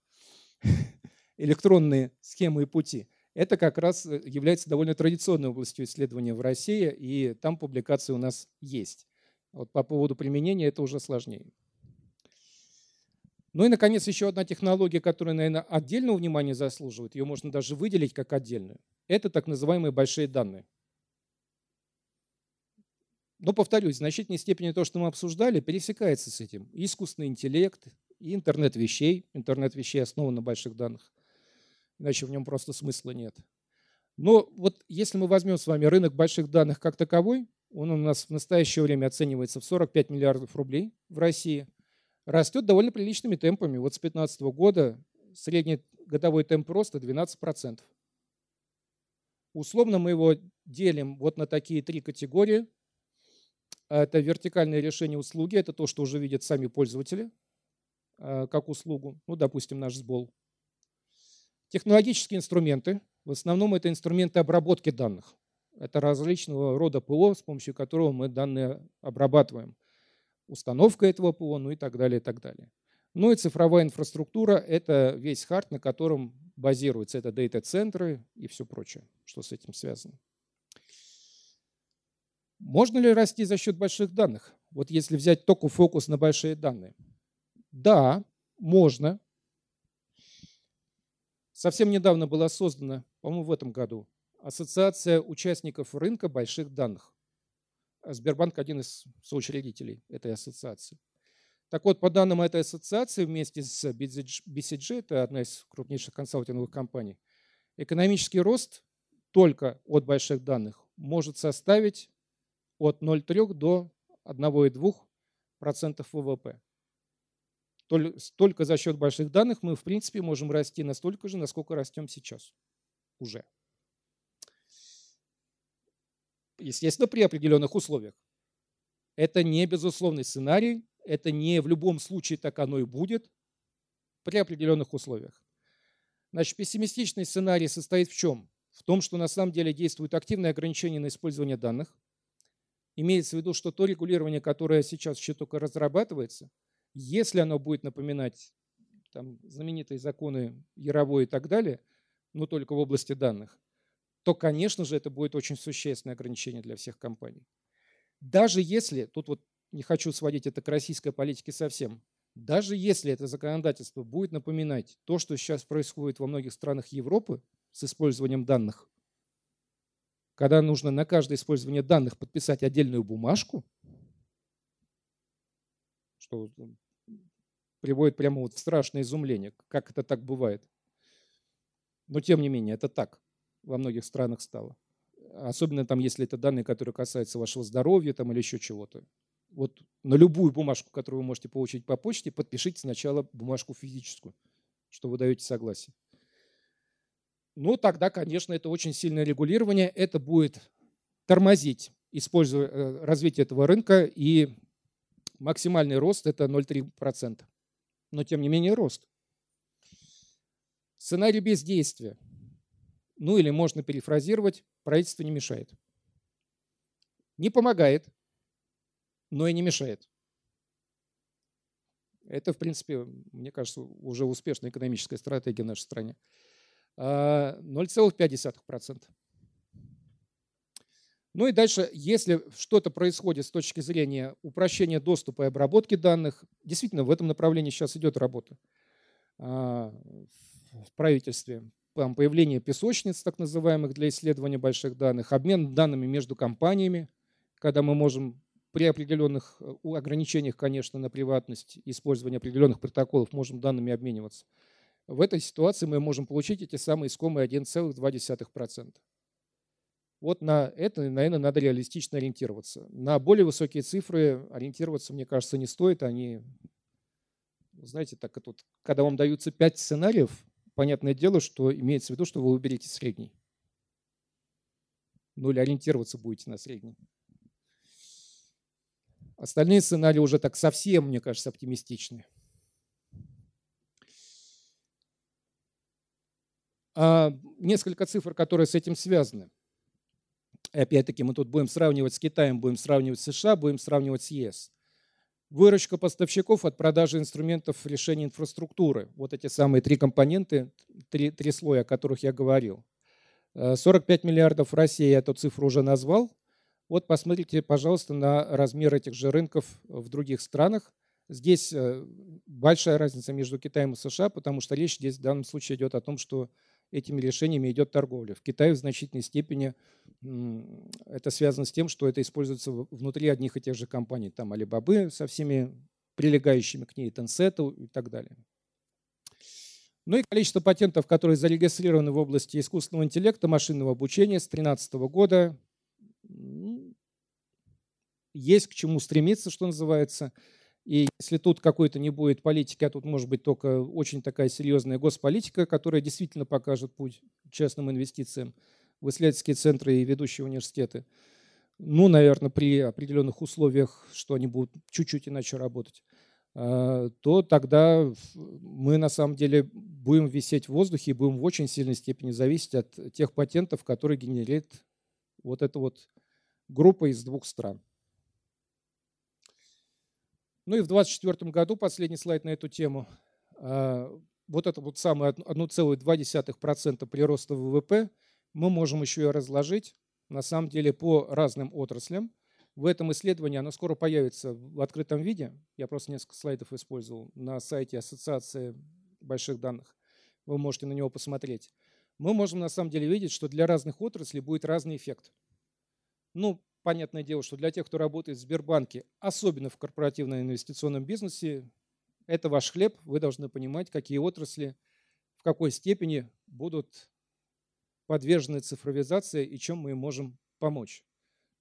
электронные схемы и пути, это как раз э, является довольно традиционной областью исследования в России, и там публикации у нас есть. Вот по поводу применения это уже сложнее. Ну и, наконец, еще одна технология, которая, наверное, отдельного внимания заслуживает, ее можно даже выделить как отдельную, это так называемые большие данные. Но, повторюсь, в значительной степени то, что мы обсуждали, пересекается с этим. Искусственный интеллект, и интернет вещей. Интернет вещей основан на больших данных. Иначе в нем просто смысла нет. Но вот если мы возьмем с вами рынок больших данных как таковой, он у нас в настоящее время оценивается в 45 миллиардов рублей в России. Растет довольно приличными темпами. Вот с 2015 года средний годовой темп роста 12%. Условно мы его делим вот на такие три категории – это вертикальное решение услуги, это то, что уже видят сами пользователи, э, как услугу, ну, допустим, наш сбол. Технологические инструменты, в основном это инструменты обработки данных. Это различного рода ПО, с помощью которого мы данные обрабатываем. Установка этого ПО, ну и так далее, и так далее. Ну и цифровая инфраструктура – это весь хард, на котором базируется. Это дата-центры и все прочее, что с этим связано. Можно ли расти за счет больших данных? Вот если взять только фокус на большие данные. Да, можно. Совсем недавно была создана, по-моему, в этом году, Ассоциация участников рынка больших данных. Сбербанк один из соучредителей этой ассоциации. Так вот, по данным этой ассоциации, вместе с BCG, это одна из крупнейших консалтинговых компаний, экономический рост только от больших данных может составить от 0,3 до 1,2% ВВП. Только за счет больших данных мы, в принципе, можем расти настолько же, насколько растем сейчас уже. Естественно, при определенных условиях. Это не безусловный сценарий, это не в любом случае так оно и будет, при определенных условиях. Значит, пессимистичный сценарий состоит в чем? В том, что на самом деле действуют активные ограничения на использование данных – Имеется в виду, что то регулирование, которое сейчас еще только разрабатывается, если оно будет напоминать там, знаменитые законы Яровой и так далее, но только в области данных, то, конечно же, это будет очень существенное ограничение для всех компаний. Даже если, тут вот не хочу сводить это к российской политике совсем, даже если это законодательство будет напоминать то, что сейчас происходит во многих странах Европы с использованием данных, когда нужно на каждое использование данных подписать отдельную бумажку, что приводит прямо вот в страшное изумление, как это так бывает. Но тем не менее, это так во многих странах стало. Особенно там, если это данные, которые касаются вашего здоровья там, или еще чего-то. Вот на любую бумажку, которую вы можете получить по почте, подпишите сначала бумажку физическую, что вы даете согласие ну тогда, конечно, это очень сильное регулирование, это будет тормозить используя э, развитие этого рынка, и максимальный рост это 0,3%. Но тем не менее рост. Сценарий бездействия. Ну или можно перефразировать, правительство не мешает. Не помогает, но и не мешает. Это, в принципе, мне кажется, уже успешная экономическая стратегия в нашей стране. 0,5%. Ну и дальше, если что-то происходит с точки зрения упрощения доступа и обработки данных, действительно в этом направлении сейчас идет работа а, в правительстве. Появление песочниц, так называемых, для исследования больших данных, обмен данными между компаниями, когда мы можем при определенных ограничениях, конечно, на приватность, использования определенных протоколов, можем данными обмениваться в этой ситуации мы можем получить эти самые искомые 1,2%. Вот на это, наверное, надо реалистично ориентироваться. На более высокие цифры ориентироваться, мне кажется, не стоит. Они, знаете, так это вот, когда вам даются пять сценариев, понятное дело, что имеется в виду, что вы выберете средний. Ну или ориентироваться будете на средний. Остальные сценарии уже так совсем, мне кажется, оптимистичны. А несколько цифр, которые с этим связаны. Опять-таки мы тут будем сравнивать с Китаем, будем сравнивать с США, будем сравнивать с ЕС. Выручка поставщиков от продажи инструментов решения инфраструктуры. Вот эти самые три компоненты, три, три слоя, о которых я говорил. 45 миллиардов в России, я эту цифру уже назвал. Вот посмотрите, пожалуйста, на размер этих же рынков в других странах. Здесь э, большая разница между Китаем и США, потому что речь здесь в данном случае идет о том, что этими решениями идет торговля. В Китае в значительной степени это связано с тем, что это используется внутри одних и тех же компаний. Там Alibaba со всеми прилегающими к ней, Tencent и так далее. Ну и количество патентов, которые зарегистрированы в области искусственного интеллекта, машинного обучения с 2013 года есть к чему стремиться, что называется. И если тут какой-то не будет политики, а тут может быть только очень такая серьезная госполитика, которая действительно покажет путь частным инвестициям в исследовательские центры и ведущие университеты, ну, наверное, при определенных условиях, что они будут чуть-чуть иначе работать, а, то тогда мы на самом деле будем висеть в воздухе и будем в очень сильной степени зависеть от тех патентов, которые генерирует вот эта вот группа из двух стран. Ну и в 2024 году, последний слайд на эту тему, а, вот это вот самое 1,2% прироста ВВП мы можем еще и разложить, на самом деле, по разным отраслям. В этом исследовании оно скоро появится в открытом виде. Я просто несколько слайдов использовал на сайте Ассоциации больших данных. Вы можете на него посмотреть. Мы можем на самом деле видеть, что для разных отраслей будет разный эффект. Ну, понятное дело, что для тех, кто работает в Сбербанке, особенно в корпоративно-инвестиционном бизнесе, это ваш хлеб, вы должны понимать, какие отрасли, в какой степени будут подвержены цифровизации и чем мы им можем помочь.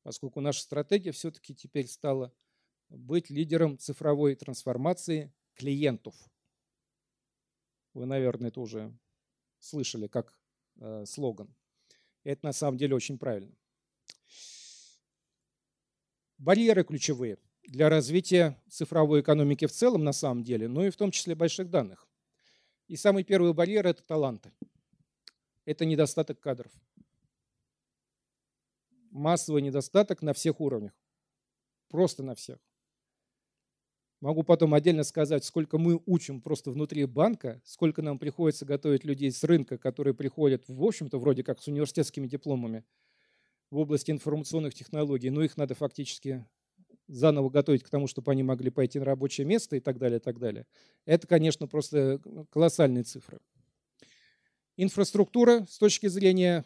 Поскольку наша стратегия все-таки теперь стала быть лидером цифровой трансформации клиентов. Вы, наверное, это уже слышали как э, слоган. Это на самом деле очень правильно барьеры ключевые для развития цифровой экономики в целом на самом деле, но и в том числе больших данных. И самый первый барьер – это таланты. Это недостаток кадров. Массовый недостаток на всех уровнях. Просто на всех. Могу потом отдельно сказать, сколько мы учим просто внутри банка, сколько нам приходится готовить людей с рынка, которые приходят, в общем-то, вроде как с университетскими дипломами, в области информационных технологий, но их надо фактически заново готовить к тому, чтобы они могли пойти на рабочее место и так далее, и так далее. Это, конечно, просто колоссальные цифры. Инфраструктура с точки зрения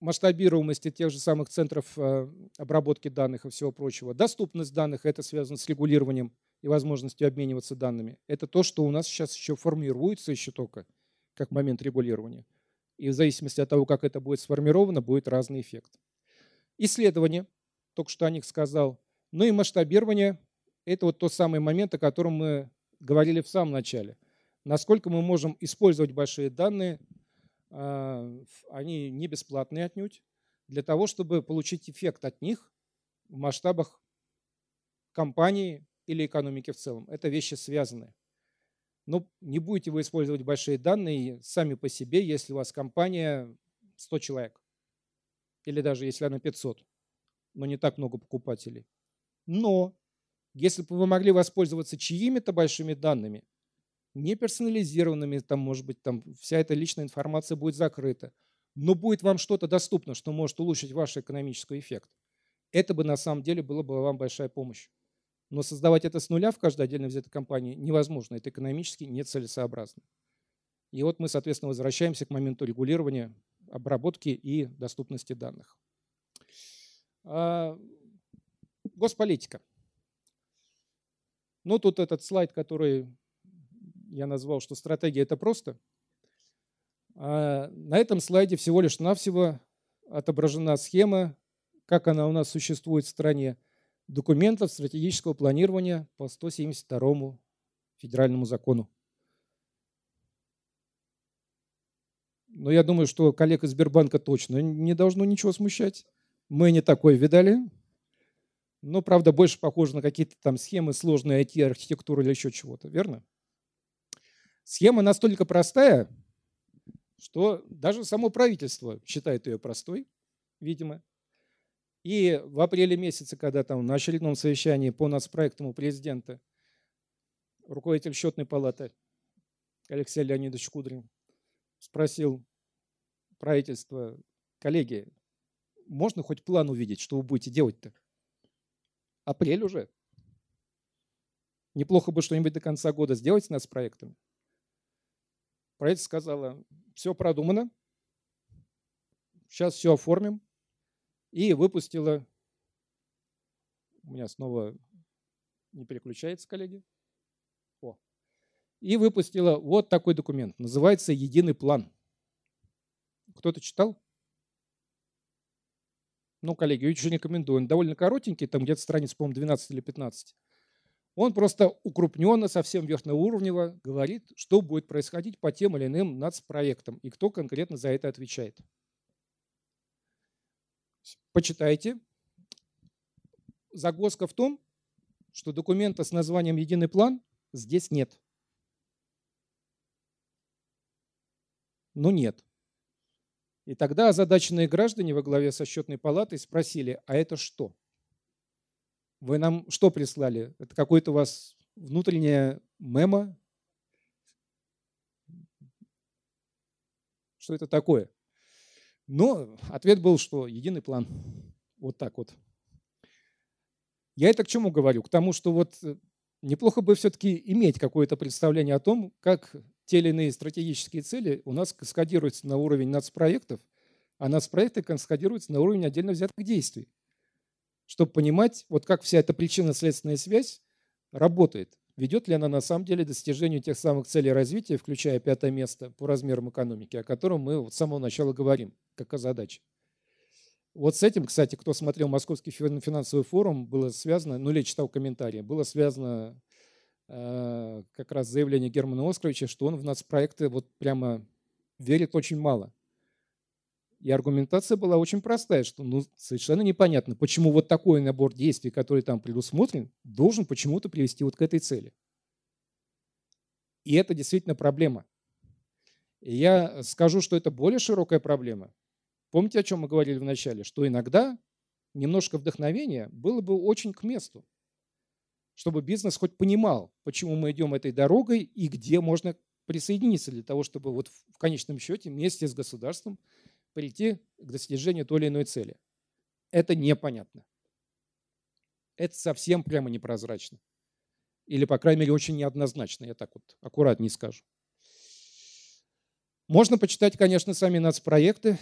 масштабируемости тех же самых центров э, обработки данных и всего прочего. Доступность данных, это связано с регулированием и возможностью обмениваться данными. Это то, что у нас сейчас еще формируется еще только как момент регулирования. И в зависимости от того, как это будет сформировано, будет разный эффект. Исследование, только что о них сказал. Ну и масштабирование – это вот тот самый момент, о котором мы говорили в самом начале. Насколько мы можем использовать большие данные, а, они не бесплатные отнюдь, для того, чтобы получить эффект от них в масштабах компании или экономики в целом. Это вещи связаны. Но не будете вы использовать большие данные сами по себе, если у вас компания 100 человек или даже если она 500, но не так много покупателей. Но если бы вы могли воспользоваться чьими-то большими данными, не персонализированными, там, может быть, там вся эта личная информация будет закрыта, но будет вам что-то доступно, что может улучшить ваш экономический эффект, это бы на самом деле было бы вам большая помощь. Но создавать это с нуля в каждой отдельно взятой компании невозможно, это экономически нецелесообразно. И вот мы, соответственно, возвращаемся к моменту регулирования обработки и доступности данных. А, госполитика. Ну, тут этот слайд, который я назвал, что стратегия – это просто. А на этом слайде всего лишь навсего отображена схема, как она у нас существует в стране, документов стратегического планирования по 172 федеральному закону. Но я думаю, что коллег из Сбербанка точно не должно ничего смущать. Мы не такое видали. Но, правда, больше похоже на какие-то там схемы сложной IT-архитектуры или еще чего-то, верно? Схема настолько простая, что даже само правительство считает ее простой, видимо. И в апреле месяце, когда там на очередном совещании по нацпроектам у президента руководитель счетной палаты Алексей Леонидович Кудрин спросил правительство, коллеги, можно хоть план увидеть, что вы будете делать-то? Апрель уже. Неплохо бы что-нибудь до конца года сделать с нас проектом. Правительство сказала, все продумано, сейчас все оформим, и выпустила, у меня снова не переключается, коллеги. И выпустила вот такой документ, называется «Единый план». Кто-то читал? Ну, коллеги, очень рекомендую. Он довольно коротенький, там где-то страниц, по-моему, 12 или 15. Он просто укрупненно, совсем верхнеуровнево говорит, что будет происходить по тем или иным нацпроектам и кто конкретно за это отвечает. Почитайте. Загвоздка в том, что документа с названием «Единый план» здесь нет. Ну нет. И тогда озадаченные граждане во главе со счетной палатой спросили, а это что? Вы нам что прислали? Это какой-то у вас внутренняя мема? Что это такое? Но ответ был, что единый план. Вот так вот. Я это к чему говорю? К тому, что вот э, неплохо бы все-таки иметь какое-то представление о том, как те или иные стратегические цели у нас каскадируются на уровень нацпроектов, а нацпроекты каскадируются на уровень отдельно взятых действий. Чтобы понимать, вот как вся эта причинно-следственная связь работает. Ведет ли она на самом деле к достижению тех самых целей развития, включая пятое место по размерам экономики, о котором мы с самого начала говорим, как о задаче. Вот с этим, кстати, кто смотрел Московский финансовый форум, было связано, ну или читал комментарии, было связано э, как раз заявление Германа Оскаровича, что он в нас проекты вот прямо верит очень мало. И аргументация была очень простая, что ну, совершенно непонятно, почему вот такой набор действий, который там предусмотрен, должен почему-то привести вот к этой цели. И это действительно проблема. И я скажу, что это более широкая проблема, Помните, о чем мы говорили в начале? Что иногда немножко вдохновения было бы очень к месту, чтобы бизнес хоть понимал, почему мы идем этой дорогой и где можно присоединиться для того, чтобы вот в конечном счете вместе с государством прийти к достижению той или иной цели. Это непонятно. Это совсем прямо непрозрачно. Или, по крайней мере, очень неоднозначно, я так вот аккуратнее скажу. Можно почитать, конечно, сами нацпроекты,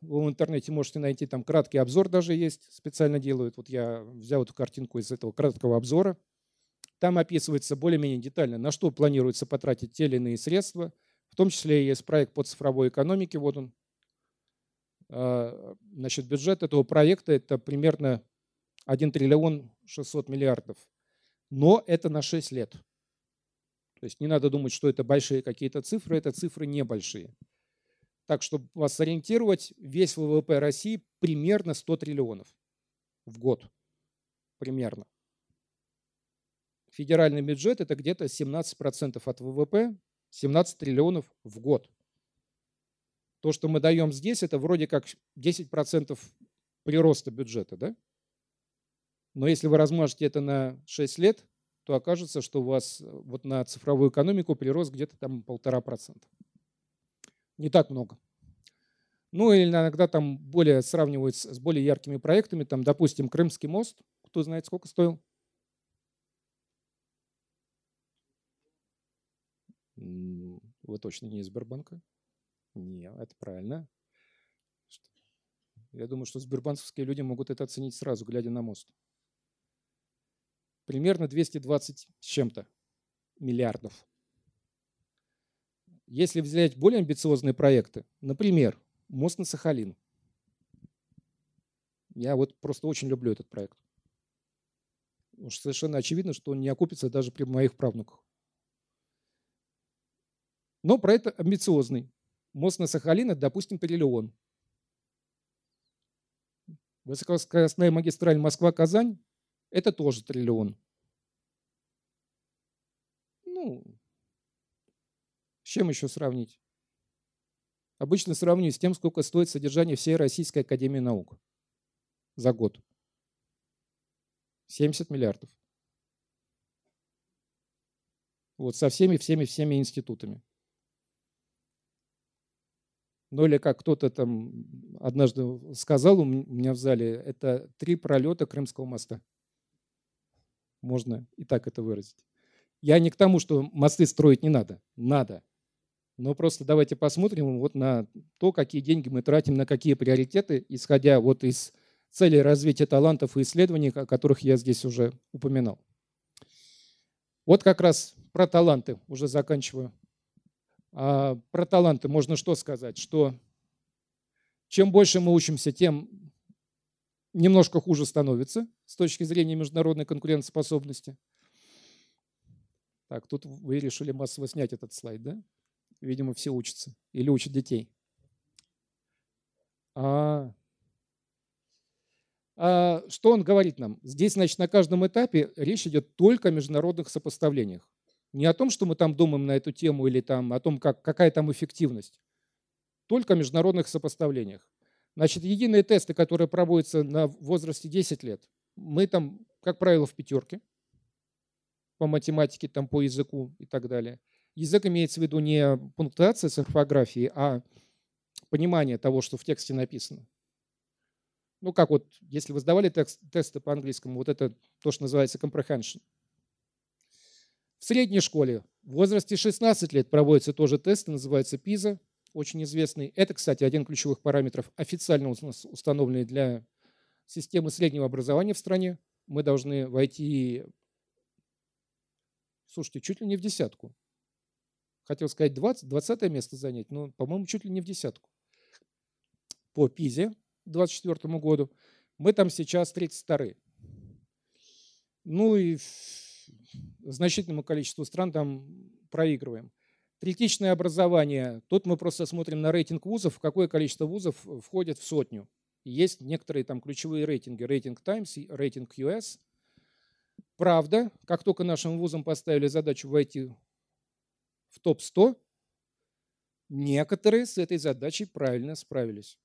вы в интернете можете найти, там краткий обзор даже есть, специально делают. Вот я взял эту картинку из этого краткого обзора. Там описывается более-менее детально, на что планируется потратить те или иные средства. В том числе есть проект по цифровой экономике, вот он. А, значит, бюджет этого проекта – это примерно 1 триллион 600 миллиардов. Но это на 6 лет. То есть не надо думать, что это большие какие-то цифры, это цифры небольшие. Так, чтобы вас сориентировать, весь ВВП России примерно 100 триллионов в год. Примерно. Федеральный бюджет – это где-то 17% от ВВП, 17 триллионов в год. То, что мы даем здесь, это вроде как 10% прироста бюджета, да? Но если вы размажете это на 6 лет, то окажется, что у вас вот на цифровую экономику прирост где-то там полтора процента не так много. Ну, или иногда там более сравнивают с более яркими проектами, там, допустим, Крымский мост, кто знает, сколько стоил? Вы точно не из Сбербанка? Нет, это правильно. Я думаю, что сбербанковские люди могут это оценить сразу, глядя на мост. Примерно 220 с чем-то миллиардов. Если взять более амбициозные проекты, например, мост на Сахалин, Я вот просто очень люблю этот проект. Уж совершенно очевидно, что он не окупится даже при моих правнуках. Но проект амбициозный. Мост на Сахалин – это, допустим, триллион. Высокоскоростная магистраль Москва-Казань – это тоже триллион. Ну, с чем еще сравнить? Обычно сравниваю с тем, сколько стоит содержание всей Российской Академии Наук за год. 70 миллиардов. Вот со всеми, всеми, всеми институтами. Ну или как кто-то там однажды сказал у меня в зале, это три пролета Крымского моста. Можно и так это выразить. Я не к тому, что мосты строить не надо. Надо. Но просто давайте посмотрим вот на то, какие деньги мы тратим, на какие приоритеты, исходя вот из целей развития талантов и исследований, о которых я здесь уже упоминал. Вот как раз про таланты уже заканчиваю. А про таланты можно что сказать? Что чем больше мы учимся, тем немножко хуже становится с точки зрения международной конкурентоспособности. Так, тут вы решили массово снять этот слайд, да? Видимо, все учатся или учат детей. А, а, что он говорит нам? Здесь, значит, на каждом этапе речь идет только о международных сопоставлениях. Не о том, что мы там думаем на эту тему или там, о том, как, какая там эффективность. Только о международных сопоставлениях. Значит, единые тесты, которые проводятся на возрасте 10 лет, мы там, как правило, в пятерке по математике, там, по языку и так далее. Язык имеется в виду не пунктуация с орфографией, а понимание того, что в тексте написано. Ну, как вот, если вы сдавали текст, тесты по английскому, вот это то, что называется comprehension. В средней школе в возрасте 16 лет проводятся тоже тесты, называется PISA, очень известный. Это, кстати, один ключевых параметров, официально установленный для системы среднего образования в стране. Мы должны войти, слушайте, чуть ли не в десятку. Хотел сказать 20, 20 место занять, но, по-моему, чуть ли не в десятку. По ПИЗе 2024 году мы там сейчас 32 Ну и значительному количеству стран там проигрываем. Третичное образование. Тут мы просто смотрим на рейтинг вузов, какое количество вузов входит в сотню. Есть некоторые там ключевые рейтинги. Рейтинг Times, рейтинг US. Правда, как только нашим вузам поставили задачу войти в топ-100, некоторые с этой задачей правильно справились.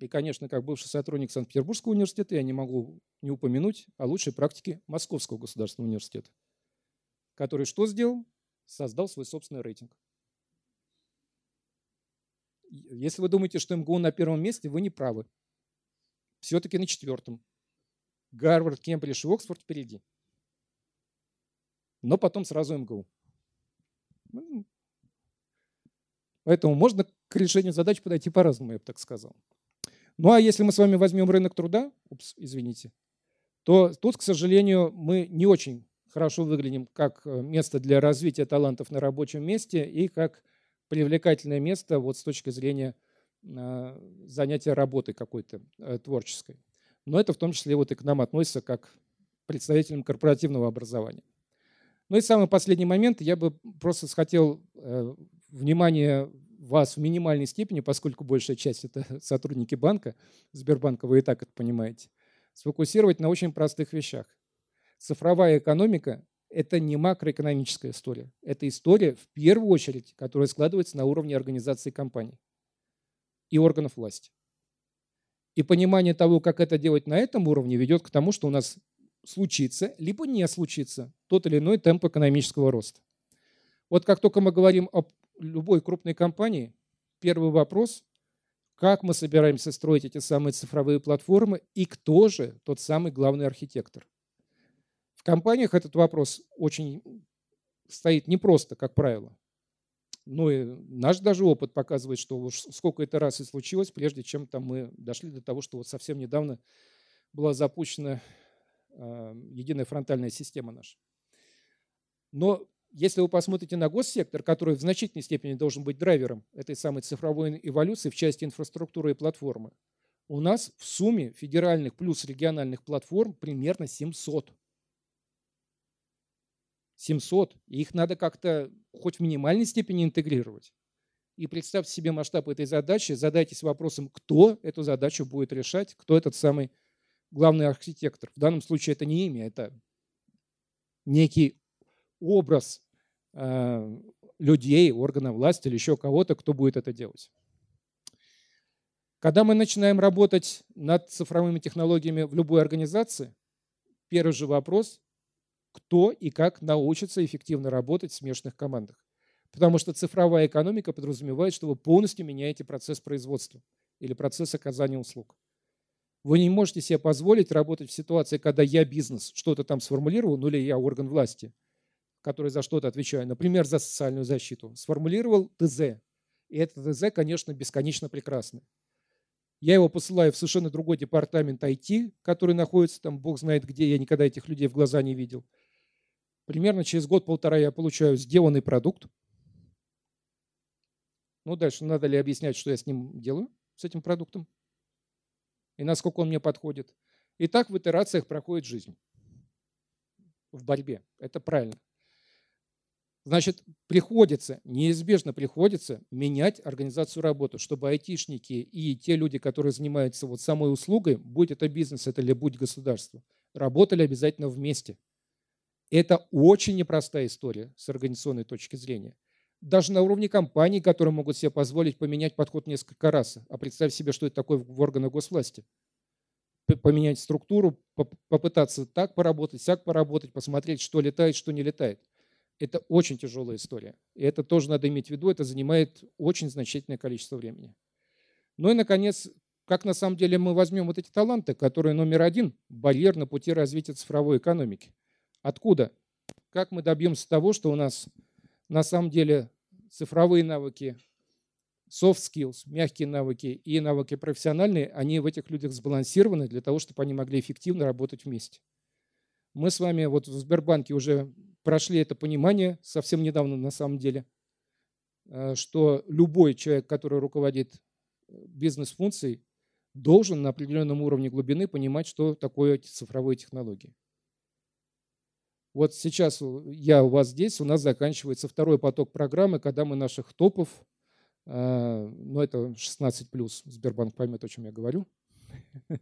И, конечно, как бывший сотрудник Санкт-Петербургского университета, я не могу не упомянуть о лучшей практике Московского государственного университета, который что сделал? Создал свой собственный рейтинг. Если вы думаете, что МГУ на первом месте, вы не правы. Все-таки на четвертом. Гарвард, Кембридж и Оксфорд впереди. Но потом сразу МГУ. Поэтому можно к решению задач подойти по-разному, я бы так сказал. Ну а если мы с вами возьмем рынок труда, упс, извините, то тут, к сожалению, мы не очень хорошо выглядим как э, место для развития талантов на рабочем месте и как привлекательное место вот с точки зрения э, занятия работой какой-то э, творческой. Но это в том числе вот и к нам относится как представителям корпоративного образования. Ну и самый последний момент, я бы просто хотел внимание вас в минимальной степени, поскольку большая часть это сотрудники банка, Сбербанка, вы и так это понимаете, сфокусировать на очень простых вещах. Цифровая экономика – это не макроэкономическая история. Это история, в первую очередь, которая складывается на уровне организации компаний и органов власти. И понимание того, как это делать на этом уровне, ведет к тому, что у нас случится, либо не случится тот или иной темп экономического роста. Вот как только мы говорим об любой крупной компании первый вопрос, как мы собираемся строить эти самые цифровые платформы и кто же тот самый главный архитектор. В компаниях этот вопрос очень стоит непросто, как правило. Ну и наш даже опыт показывает, что уж сколько это раз и случилось, прежде чем там мы дошли до того, что вот совсем недавно была запущена единая фронтальная система наша. Но Если вы посмотрите на госсектор, который в значительной степени должен быть драйвером этой самой цифровой эволюции в части инфраструктуры и платформы, у нас в сумме федеральных плюс региональных платформ примерно 700. 700. И их надо как-то хоть в минимальной степени интегрировать. И представьте себе масштаб этой задачи, задайтесь вопросом, кто эту задачу будет решать, кто этот самый главный архитектор. В данном случае это не имя, это некий образ э, людей, органов власти или еще кого-то, кто будет это делать. Когда мы начинаем работать над цифровыми технологиями в любой организации, первый же вопрос – кто и как научится эффективно работать в смешанных командах. Потому что цифровая экономика подразумевает, что вы полностью меняете процесс производства или процесс оказания услуг. Вы не можете себе позволить работать в ситуации, когда я бизнес что-то там сформулировал, ну или я орган власти, который за что-то отвечаю, например, за социальную защиту, сформулировал ТЗ. И это ТЗ, конечно, бесконечно прекрасный. Я его посылаю в совершенно другой департамент IT, который находится там, бог знает где, я никогда этих людей в глаза не видел. Примерно через год-полтора я получаю сделанный продукт. Ну, дальше надо ли объяснять, что я с ним делаю, с этим продуктом? И насколько он мне подходит. И так в итерациях проходит жизнь. В борьбе. Это правильно. Значит, приходится, неизбежно приходится менять организацию работы, чтобы айтишники и те люди, которые занимаются вот самой услугой, будь это бизнес, это или будь государство, работали обязательно вместе. Это очень непростая история с организационной точки зрения. Даже на уровне компаний, которые могут себе позволить поменять подход несколько раз. А представь себе, что это такое в органах госвласти. Поменять структуру, попытаться так поработать, сяк поработать, посмотреть, что летает, что не летает. Это очень тяжелая история. И это тоже надо иметь в виду, это занимает очень значительное количество времени. Ну и, наконец, как на самом деле мы возьмем вот эти таланты, которые номер один – барьер на пути развития цифровой экономики. Откуда? Как мы добьемся того, что у нас на самом деле цифровые навыки, soft skills, мягкие навыки и навыки профессиональные, они в этих людях сбалансированы для того, чтобы они могли эффективно работать вместе. Мы с вами вот в Сбербанке уже прошли это понимание совсем недавно на самом деле, э, что любой человек, который руководит э, бизнес-функцией, должен на определенном уровне глубины понимать, что такое цифровые технологии. Вот сейчас я у вас здесь, у нас заканчивается второй поток программы, когда мы наших топов, а, ну это 16 плюс, Сбербанк поймет, о чем я говорю,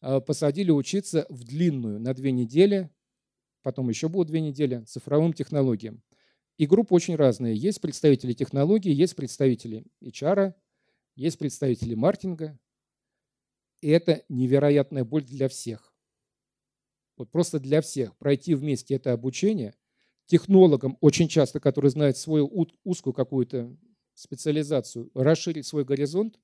а, посадили учиться в длинную на две недели, потом еще будут две недели, цифровым технологиям. И группы очень разные. Есть представители технологий, есть представители HR, есть представители маркетинга. И это невероятная боль для всех вот просто для всех, пройти вместе это обучение, технологам, очень часто, которые знают свою узкую какую-то специализацию, расширить свой горизонт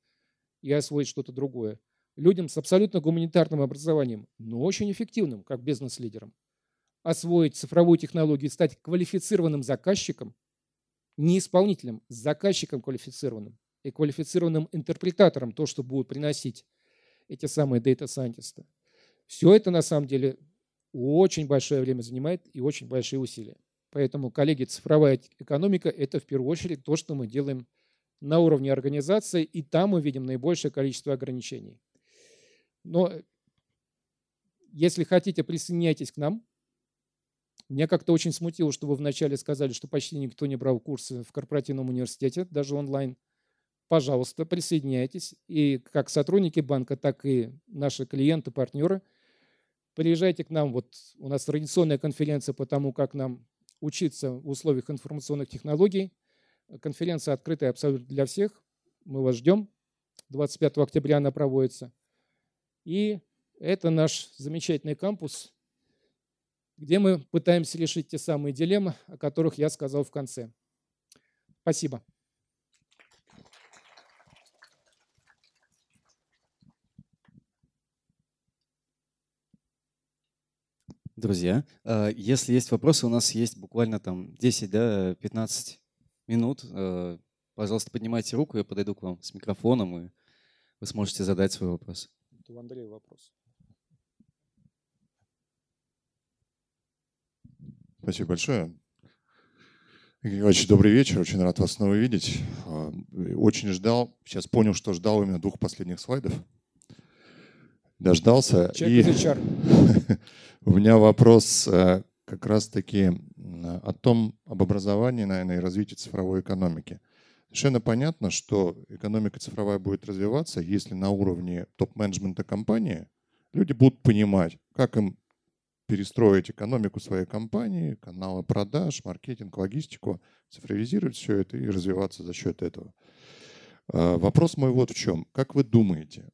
и освоить что-то другое. Людям с абсолютно гуманитарным образованием, но очень эффективным, как бизнес-лидерам, освоить цифровую технологию, стать квалифицированным заказчиком, не исполнителем, заказчиком квалифицированным и квалифицированным интерпретатором, то, что будут приносить эти самые дата-сайентисты. Все это на самом деле очень большое время занимает и очень большие усилия. Поэтому, коллеги, цифровая экономика – это в первую очередь то, что мы делаем на уровне организации, и там мы видим наибольшее количество ограничений. Но если хотите, присоединяйтесь к нам. Меня как-то очень смутило, что вы вначале сказали, что почти никто не брал курсы в корпоративном университете, даже онлайн. Пожалуйста, присоединяйтесь. И как сотрудники банка, так и наши клиенты, партнеры – Приезжайте к нам, вот у нас традиционная конференция по тому, как нам учиться в условиях информационных технологий. Конференция открытая абсолютно для всех. Мы вас ждем. 25 октября она проводится. И это наш замечательный кампус, где мы пытаемся решить те самые дилеммы, о которых я сказал в конце. Спасибо. Друзья, а, если есть вопросы, у нас есть буквально там 10-15 минут. А, пожалуйста, поднимайте руку, я подойду к вам с микрофоном, и вы сможете задать свой вопрос. Это у Андрея вопрос. Спасибо большое. Очень добрый вечер, очень рад вас снова видеть. А, очень ждал, сейчас понял, что ждал именно двух последних слайдов. Дождался. Человек и у меня вопрос э, как раз-таки о том, об образовании, наверное, и развитии цифровой экономики. Совершенно понятно, что экономика цифровая будет развиваться, если на уровне топ-менеджмента компании люди будут понимать, как им перестроить экономику своей компании, каналы продаж, маркетинг, логистику, цифровизировать все это и развиваться за счет этого. А, вопрос мой вот в чем. Как вы думаете,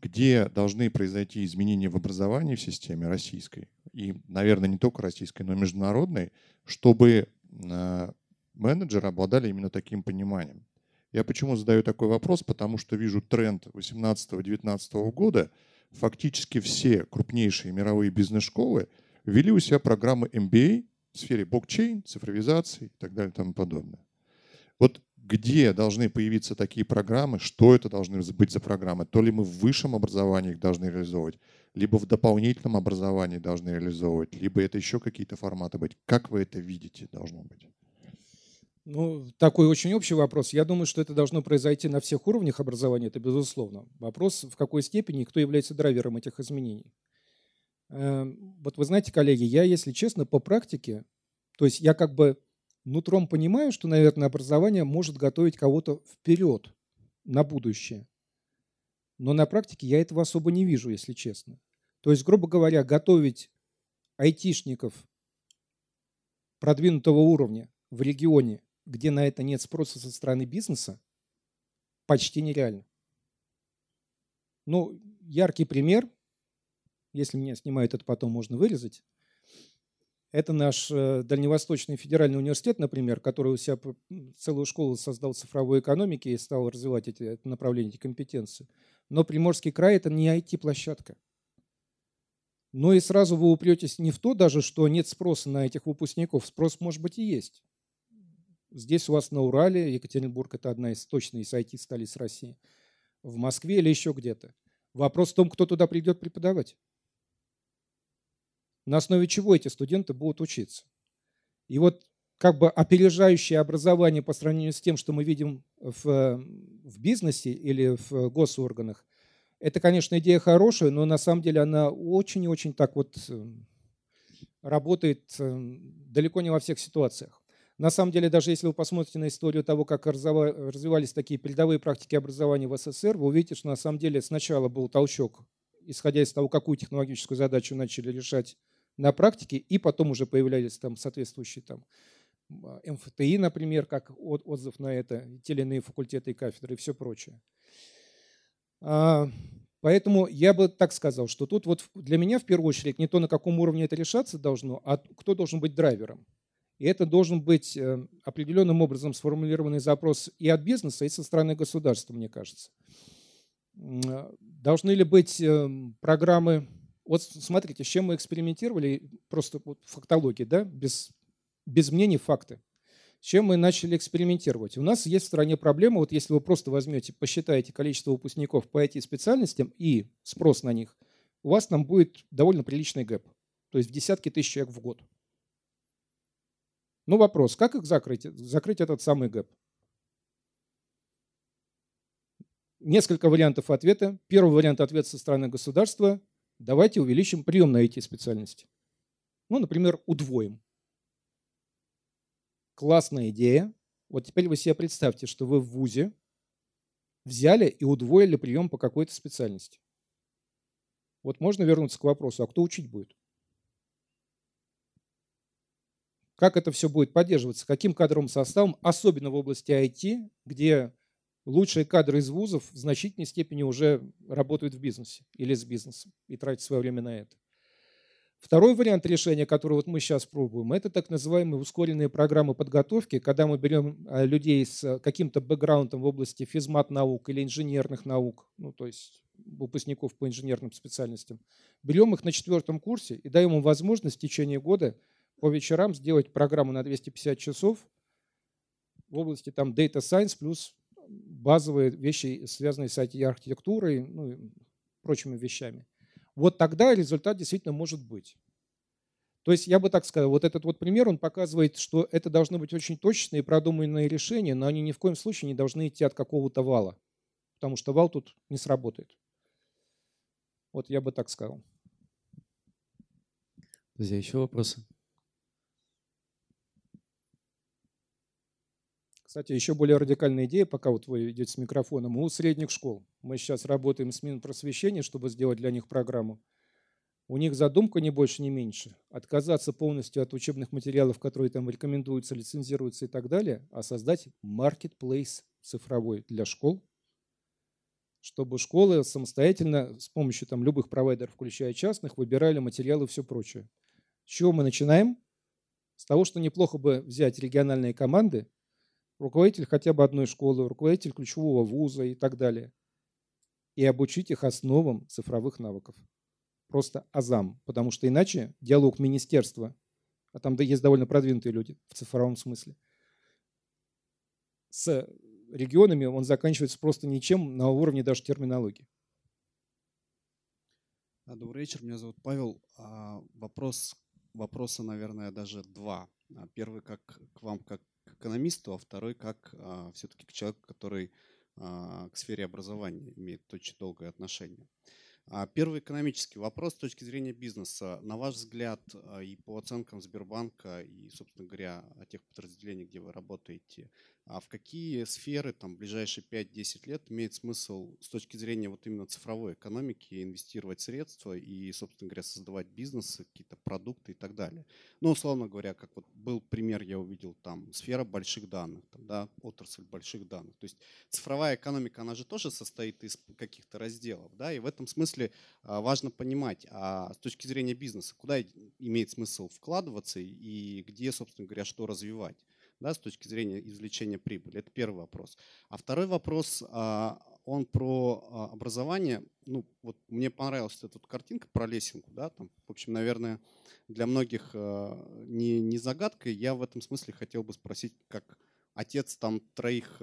где должны произойти изменения в образовании в системе российской, и, наверное, не только российской, но и международной, чтобы а, менеджеры обладали именно таким пониманием? Я почему задаю такой вопрос? Потому что вижу тренд 18-19 года – фактически все крупнейшие мировые бизнес-школы ввели у себя программы MBA в сфере блокчейн, цифровизации и так далее и тому подобное. Вот где должны появиться такие программы, что это должны быть за программы, то ли мы в высшем образовании их должны реализовывать, либо в дополнительном образовании должны реализовывать, либо это еще какие-то форматы быть. Как вы это видите должно быть? Ну, такой очень общий вопрос. Я думаю, что это должно произойти на всех уровнях образования, это безусловно. Вопрос, в какой степени и кто является драйвером этих изменений. Эм, вот вы знаете, коллеги, я, если честно, по практике, то есть я как бы нутром понимаю, что, наверное, образование может готовить кого-то вперед, на будущее. Но на практике я этого особо не вижу, если честно. То есть, грубо говоря, готовить айтишников продвинутого уровня в регионе где на это нет спроса со стороны бизнеса, почти нереально. Ну, яркий пример, если меня снимают, это потом можно вырезать. Это наш э, Дальневосточный федеральный университет, например, который у себя целую школу создал цифровой экономики и стал развивать эти, это направление, эти компетенции. Но Приморский край – это не IT-площадка. Но и сразу вы упретесь не в то даже, что нет спроса на этих выпускников. Спрос, может быть, и есть. Здесь у вас на Урале, Екатеринбург – это одна из точно из IT-столиц России. В Москве или еще где-то. Вопрос в том, кто туда придет преподавать. На основе чего эти студенты будут учиться. И вот как бы опережающее образование по сравнению с тем, что мы видим в, в бизнесе или в госорганах, это, конечно, идея хорошая, но на самом деле она очень и очень так вот э, работает э, далеко не во всех ситуациях. На самом деле, даже если вы посмотрите на историю того, как развивались такие передовые практики образования в СССР, вы увидите, что на самом деле сначала был толчок, исходя из того, какую технологическую задачу начали решать на практике, и потом уже появлялись там соответствующие там МФТИ, например, как отзыв на это, те факультеты и кафедры и все прочее. А, поэтому я бы так сказал, что тут вот для меня в первую очередь не то, на каком уровне это решаться должно, а кто должен быть драйвером. И это должен быть э, определенным образом сформулированный запрос и от бизнеса, и со стороны государства, мне кажется. Э, должны ли быть э, программы... Вот смотрите, с чем мы экспериментировали, просто вот фактология, да, без, без мнений факты. С чем мы начали экспериментировать? У нас есть в стране проблема, вот если вы просто возьмете, посчитаете количество выпускников по этим специальностям и спрос на них, у вас там будет довольно приличный gap, то есть в десятки тысяч человек в год. Ну вопрос, как их закрыть, закрыть этот самый gap? Несколько вариантов ответа. Первый вариант ответа со стороны государства. Давайте увеличим прием на эти специальности. Ну, например, удвоим. Классная идея. Вот теперь вы себе представьте, что вы в ВУЗе взяли и удвоили прием по какой-то специальности. Вот можно вернуться к вопросу, а кто учить будет? как это все будет поддерживаться, каким кадровым составом, особенно в области IT, где лучшие кадры из вузов в значительной степени уже работают в бизнесе или с бизнесом и тратят свое время на это. Второй вариант решения, который вот мы сейчас пробуем, это так называемые ускоренные программы подготовки, когда мы берем а, людей с каким-то бэкграундом в области физмат-наук или инженерных наук, ну то есть выпускников по инженерным специальностям, берем их на четвертом курсе и даем им возможность в течение года по вечерам сделать программу на 250 часов в области там Data Science плюс базовые вещи, связанные с IT-архитектурой, ну прочими вещами. Вот тогда результат действительно может быть. То есть я бы так сказал, вот этот вот пример, он показывает, что это должны быть очень точные и продуманные решения, но они ни в коем случае не должны идти от какого-то вала, потому что вал тут не сработает. Вот я бы так сказал. Друзья, еще вопросы? Кстати, еще более радикальная идея, пока вот вы идете с микрофоном, у средних школ. Мы сейчас работаем с Минпросвещением, чтобы сделать для них программу. У них задумка не больше, не меньше. Отказаться полностью от учебных материалов, которые там рекомендуются, лицензируются и так далее, а создать marketplace цифровой для школ, чтобы школы самостоятельно с помощью там, любых провайдеров, включая частных, выбирали материалы и все прочее. С чего мы начинаем? С того, что неплохо бы взять региональные команды, руководитель хотя бы одной школы, руководитель ключевого вуза и так далее, и обучить их основам цифровых навыков просто азам, потому что иначе диалог министерства, а там есть довольно продвинутые люди в цифровом смысле, с регионами он заканчивается просто ничем на уровне даже терминологии. А, добрый вечер, меня зовут Павел. А, вопрос, вопроса, наверное, даже два. А, первый как к вам, как экономисту, а второй как все-таки к человеку, который к сфере образования имеет очень долгое отношение. А, первый экономический вопрос с точки зрения бизнеса. На ваш взгляд а, и по оценкам Сбербанка и, собственно говоря, о тех подразделениях, где вы работаете, а в какие сферы там, в ближайшие 5-10 лет имеет смысл с точки зрения вот именно цифровой экономики инвестировать средства и, собственно говоря, создавать бизнесы, какие-то продукты и так далее. Ну, условно говоря, как вот был пример, я увидел там, сфера больших данных, там, да, отрасль больших данных. То есть цифровая экономика, она же тоже состоит из каких-то разделов, да, и в этом смысле а, важно понимать, а с точки зрения бизнеса, куда имеет смысл вкладываться и где, собственно говоря, что развивать да, с точки зрения извлечения прибыли? Это первый вопрос. А второй вопрос, а, он про а, образование. Ну, вот мне понравилась эта вот картинка про лесенку, да, там, в общем, наверное, для многих а, не, не загадка. Я в этом смысле хотел бы спросить, как отец там троих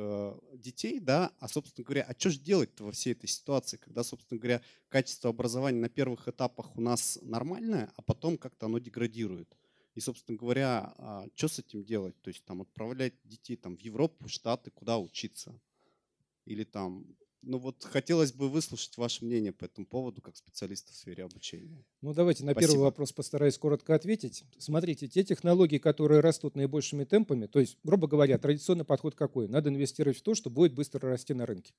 детей, да, а, собственно говоря, а что же делать-то во всей этой ситуации, когда, собственно говоря, качество образования на первых этапах у нас нормальное, а потом как-то оно деградирует? И, собственно говоря, а, что с этим делать? То есть там отправлять детей там, в Европу, в Штаты, куда учиться? Или там, ну вот хотелось бы выслушать ваше мнение по этому поводу, как специалиста в сфере обучения. Ну давайте на Спасибо. первый вопрос постараюсь коротко ответить. Смотрите, те технологии, которые растут наибольшими темпами, то есть, грубо говоря, традиционный подход какой? Надо инвестировать в то, что будет быстро расти на рынке.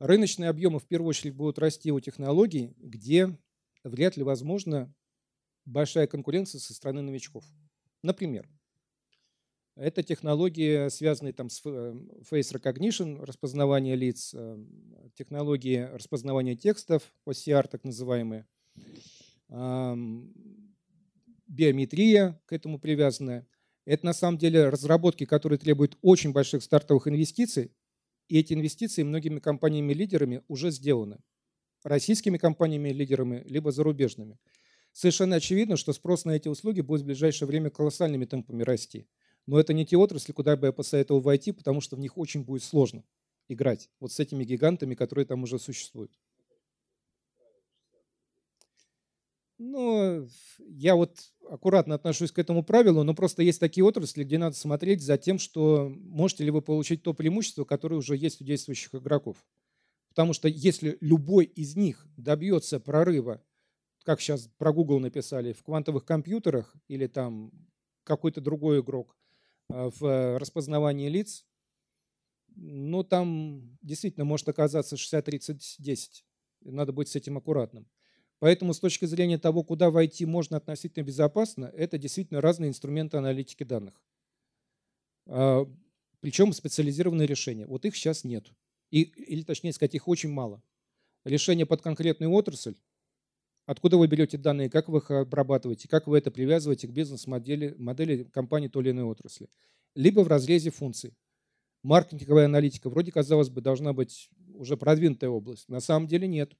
Рыночные объемы в первую очередь будут расти у технологий, где вряд ли возможно большая конкуренция со стороны новичков. Например, это технологии, связанные там с э, face recognition, распознавание лиц, э, технологии распознавания текстов, OCR так называемые, биометрия к этому привязанная. Это на самом деле разработки, которые требуют очень больших стартовых инвестиций, и эти инвестиции многими компаниями-лидерами уже сделаны. Российскими компаниями-лидерами, либо зарубежными совершенно очевидно, что спрос на эти услуги будет в ближайшее время колоссальными темпами расти. Но это не те отрасли, куда бы я посоветовал войти, потому что в них очень будет сложно играть вот с этими гигантами, которые там уже существуют. Ну, я вот аккуратно отношусь к этому правилу, но просто есть такие отрасли, где надо смотреть за тем, что можете ли вы получить то преимущество, которое уже есть у действующих игроков. Потому что если любой из них добьется прорыва как сейчас про Google написали, в квантовых компьютерах или там какой-то другой игрок а, в распознавании лиц, ну там действительно может оказаться 60-30-10. Надо быть с этим аккуратным. Поэтому с точки зрения того, куда войти можно относительно безопасно, это действительно разные инструменты аналитики данных. А, Причем специализированные решения. Вот их сейчас нет. И, или точнее сказать, их очень мало. Решения под конкретную отрасль Откуда вы берете данные, как вы их обрабатываете, как вы это привязываете к бизнес-модели модели компании той или иной отрасли. Либо в разрезе функций. Маркетинговая аналитика вроде, казалось бы, должна быть уже продвинутая область. На самом деле нет.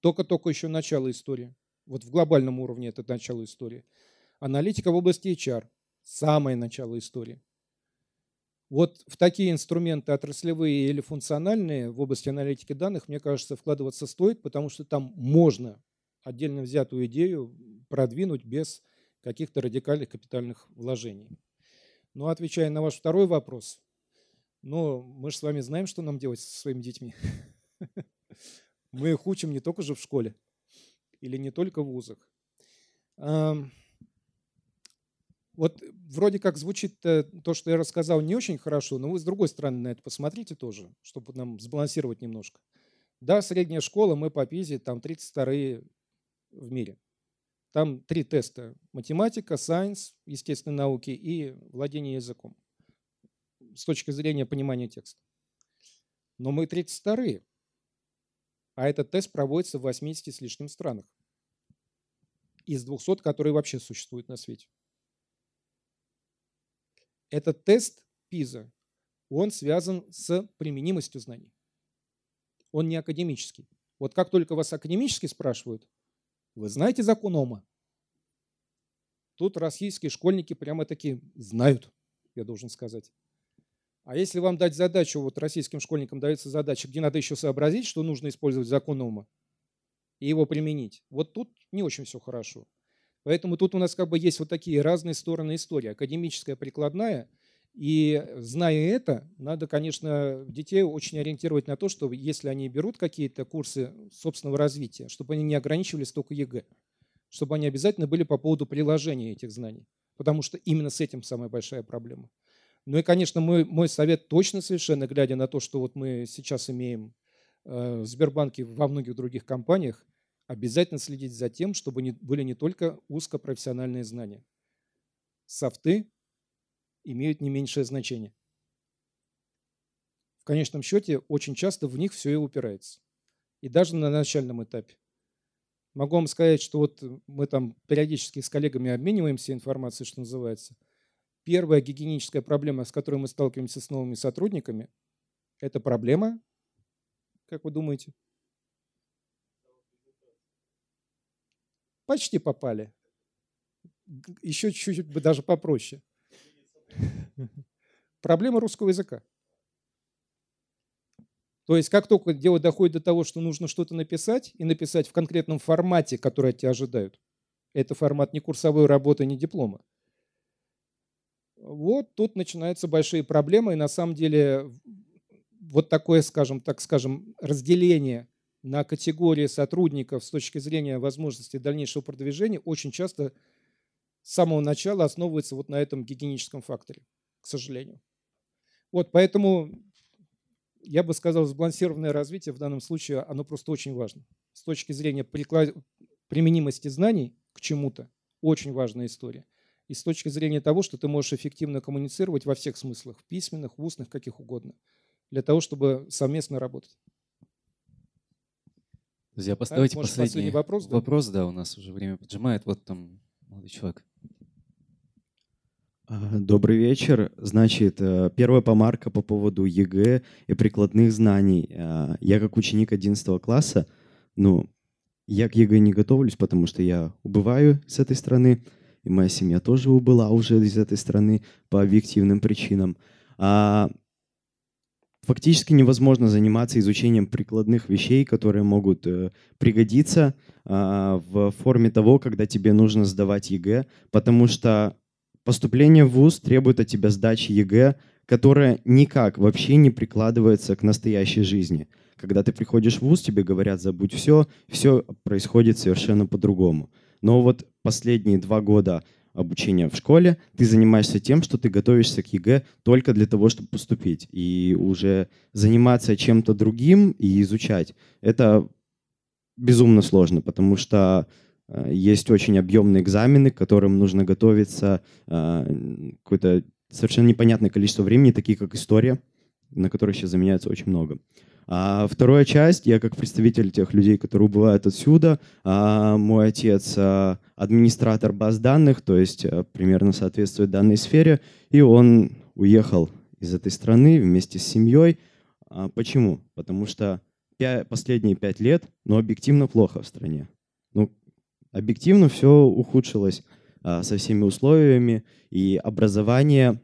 Только-только еще начало истории. Вот в глобальном уровне это начало истории. Аналитика в области HR – самое начало истории. Вот в такие инструменты отраслевые или функциональные в области аналитики данных, мне кажется, вкладываться стоит, потому что там можно отдельно взятую идею продвинуть без каких-то радикальных капитальных вложений. Но отвечая на ваш второй вопрос, ну, мы же с вами знаем, что нам делать со своими детьми. Мы их учим не только же в школе или не только в вузах. Вот вроде как звучит то, что я рассказал, не очень хорошо, но вы с другой стороны на это посмотрите тоже, чтобы нам сбалансировать немножко. Да, средняя школа, мы по ПИЗе, там 32 в мире. Там три теста. Математика, сайенс, естественные науки и владение языком. С точки зрения понимания текста. Но мы 32 а этот тест проводится в 80 с лишним странах. Из 200, которые вообще существуют на свете. Этот тест ПИЗа, он связан с применимостью знаний. Он не академический. Вот как только вас академически спрашивают, вы знаете закон Ома? Тут российские школьники прямо таки знают, я должен сказать. А если вам дать задачу, вот российским школьникам дается задача, где надо еще сообразить, что нужно использовать закон Ома и его применить, вот тут не очень все хорошо. Поэтому тут у нас как бы есть вот такие разные стороны истории. Академическая, прикладная. И зная это, надо, конечно, детей очень ориентировать на то, что если они берут какие-то курсы собственного развития, чтобы они не ограничивались только ЕГЭ, чтобы они обязательно были по поводу приложения этих знаний. Потому что именно с этим самая большая проблема. Ну и, конечно, мой, мой совет точно совершенно, глядя на то, что вот мы сейчас имеем э, в Сбербанке, во многих других компаниях, обязательно следить за тем, чтобы были не только узкопрофессиональные знания. Софты имеют не меньшее значение. В конечном счете, очень часто в них все и упирается. И даже на начальном этапе. Могу вам сказать, что вот мы там периодически с коллегами обмениваемся информацией, что называется. Первая гигиеническая проблема, с которой мы сталкиваемся с новыми сотрудниками, это проблема, как вы думаете, Почти попали. Еще чуть-чуть бы даже попроще. Проблема русского языка. То есть как только дело доходит до того, что нужно что-то написать, и написать в конкретном формате, который от тебя ожидают, это формат не курсовой работы, не диплома, вот тут начинаются большие проблемы, и на самом деле вот такое, скажем так, скажем, разделение на категории сотрудников с точки зрения возможности дальнейшего продвижения очень часто с самого начала основывается вот на этом гигиеническом факторе, к сожалению. Вот поэтому я бы сказал, сбалансированное развитие в данном случае, оно просто очень важно. С точки зрения приклад... применимости знаний к чему-то, очень важная история. И с точки зрения того, что ты можешь эффективно коммуницировать во всех смыслах, в письменных, в устных, каких угодно, для того, чтобы совместно работать. Друзья, поставьте Может, последний, последний вопрос. Да? Вопрос, да, у нас уже время поджимает. Вот там молодой человек. А, добрый вечер. Значит, э, первая помарка по поводу ЕГЭ и прикладных знаний. А, я как ученик 11 класса, ну, я к ЕГЭ не готовлюсь, потому что я убываю с этой страны, и моя семья тоже убыла уже из этой страны по объективным причинам. А фактически невозможно заниматься изучением прикладных вещей, которые могут э, пригодиться э, в форме того, когда тебе нужно сдавать ЕГЭ, потому что поступление в ВУЗ требует от тебя сдачи ЕГЭ, которая никак вообще не прикладывается к настоящей жизни. Когда ты приходишь в ВУЗ, тебе говорят, забудь все, все происходит совершенно по-другому. Но вот последние два года обучения в школе, ты занимаешься тем, что ты готовишься к ЕГЭ только для того, чтобы поступить. И уже заниматься чем-то другим и изучать, это безумно сложно, потому что есть очень объемные экзамены, к которым нужно готовиться э, какое-то совершенно непонятное количество времени, такие как история, на которой сейчас заменяется очень много. А вторая часть, я как представитель тех людей, которые убывают отсюда, а мой отец а, администратор баз данных, то есть примерно соответствует данной сфере, и он уехал из этой страны вместе с семьей. А, почему? Потому что последние пять лет, ну, объективно плохо в стране. Ну, объективно все ухудшилось со всеми условиями, и образование,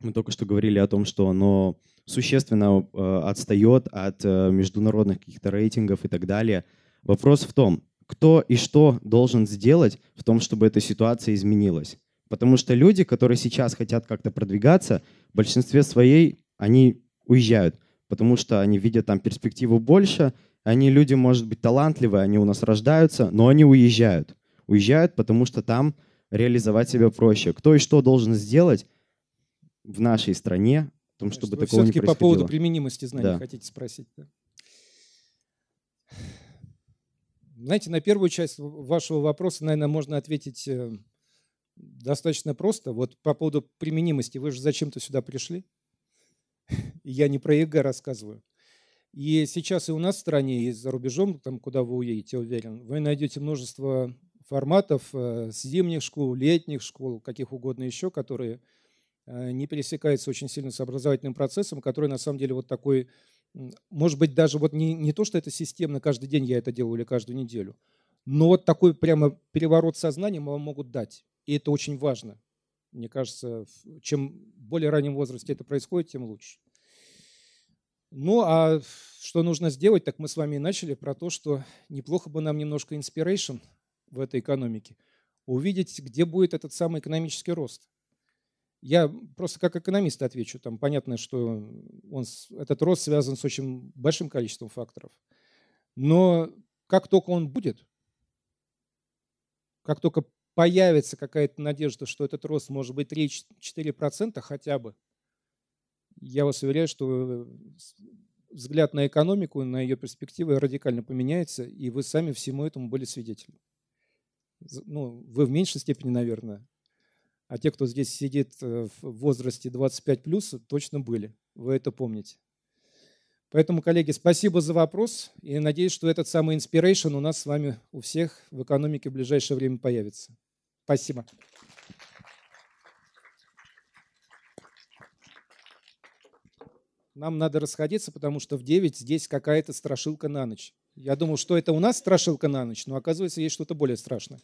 мы только что говорили о том, что оно существенно э, отстает от э, международных каких-то рейтингов и так далее. Вопрос в том, кто и что должен сделать в том, чтобы эта ситуация изменилась. Потому что люди, которые сейчас хотят как-то продвигаться, в большинстве своей они уезжают, потому что они видят там перспективу больше, они люди, может быть, талантливые, они у нас рождаются, но они уезжают. Уезжают, потому что там реализовать себя проще. Кто и что должен сделать в нашей стране, в том, чтобы Вы такого не происходило. по поводу применимости знаний да. хотите спросить. Да? Знаете, на первую часть вашего вопроса, наверное, можно ответить э, достаточно просто. Вот по поводу применимости. Вы же зачем-то сюда пришли. Я не про ЕГЭ рассказываю. И сейчас и у нас в стране, и за рубежом, там, куда вы уедете, уверен, вы найдете множество форматов э, с зимних школ, летних школ, каких угодно еще, которые э, не пересекаются очень сильно с образовательным процессом, который на самом деле вот такой, может быть, даже вот не, не то, что это системно, каждый день я это делаю или каждую неделю, но вот такой прямо переворот сознания вам могут дать. И это очень важно. Мне кажется, чем более раннем возрасте это происходит, тем лучше. Ну, а что нужно сделать, так мы с вами и начали про то, что неплохо бы нам немножко inspiration в этой экономике, увидеть, где будет этот самый экономический рост. Я просто как экономист отвечу. Там понятно, что он, этот рост связан с очень большим количеством факторов. Но как только он будет, как только появится какая-то надежда, что этот рост может быть 3-4% хотя бы, я вас уверяю, что взгляд на экономику, на ее перспективы радикально поменяется, и вы сами всему этому были свидетелями. Ну, вы в меньшей степени, наверное, а те, кто здесь сидит э, в возрасте 25 плюс, точно были. Вы это помните. Поэтому, коллеги, спасибо за вопрос. И надеюсь, что этот самый inspiration у нас с вами у всех в экономике в ближайшее время появится. Спасибо. Нам надо расходиться, потому что в 9 здесь какая-то страшилка на ночь. Я думал, что это у нас страшилка на ночь, но оказывается, есть что-то более страшное.